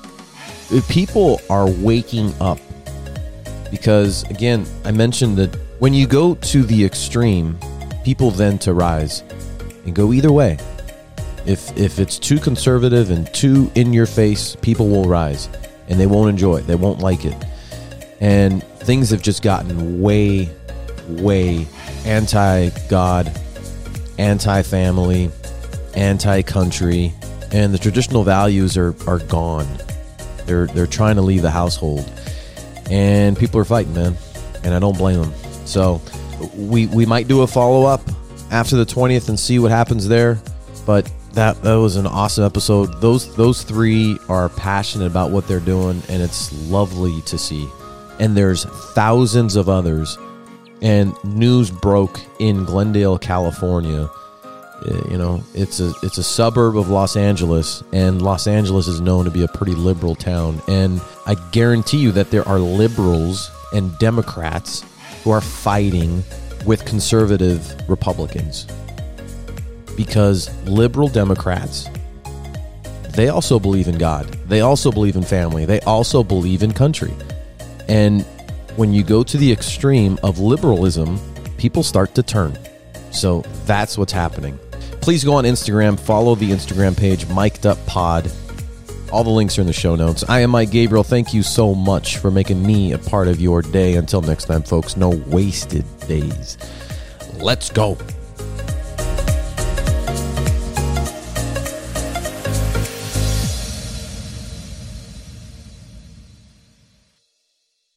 uh, people are waking up because again, I mentioned that when you go to the extreme, people then to rise and go either way. If if it's too conservative and too in your face, people will rise and they won't enjoy it. They won't like it. And things have just gotten way way anti God, anti family, anti country, and the traditional values are, are gone. They're they're trying to leave the household. And people are fighting, man. And I don't blame them. So we we might do a follow up after the 20th and see what happens there. But that that was an awesome episode. Those those three are passionate about what they're doing and it's lovely to see. And there's thousands of others and news broke in Glendale, California. Uh, You know, it's a it's a suburb of Los Angeles, and Los Angeles is known to be a pretty liberal town. And I guarantee you that there are liberals and Democrats who are fighting with conservative Republicans because liberal Democrats they also believe in God. They also believe in family. They also believe in country. And when you go to the extreme of liberalism, people start to turn. So that's what's happening. Please go on Instagram, follow the Instagram page, Mic'd Up Pod. All the links are in the show notes. I am Mike Gabriel. Thank you so much for making me a part of your day. Until next time, folks, no wasted days. Let's go.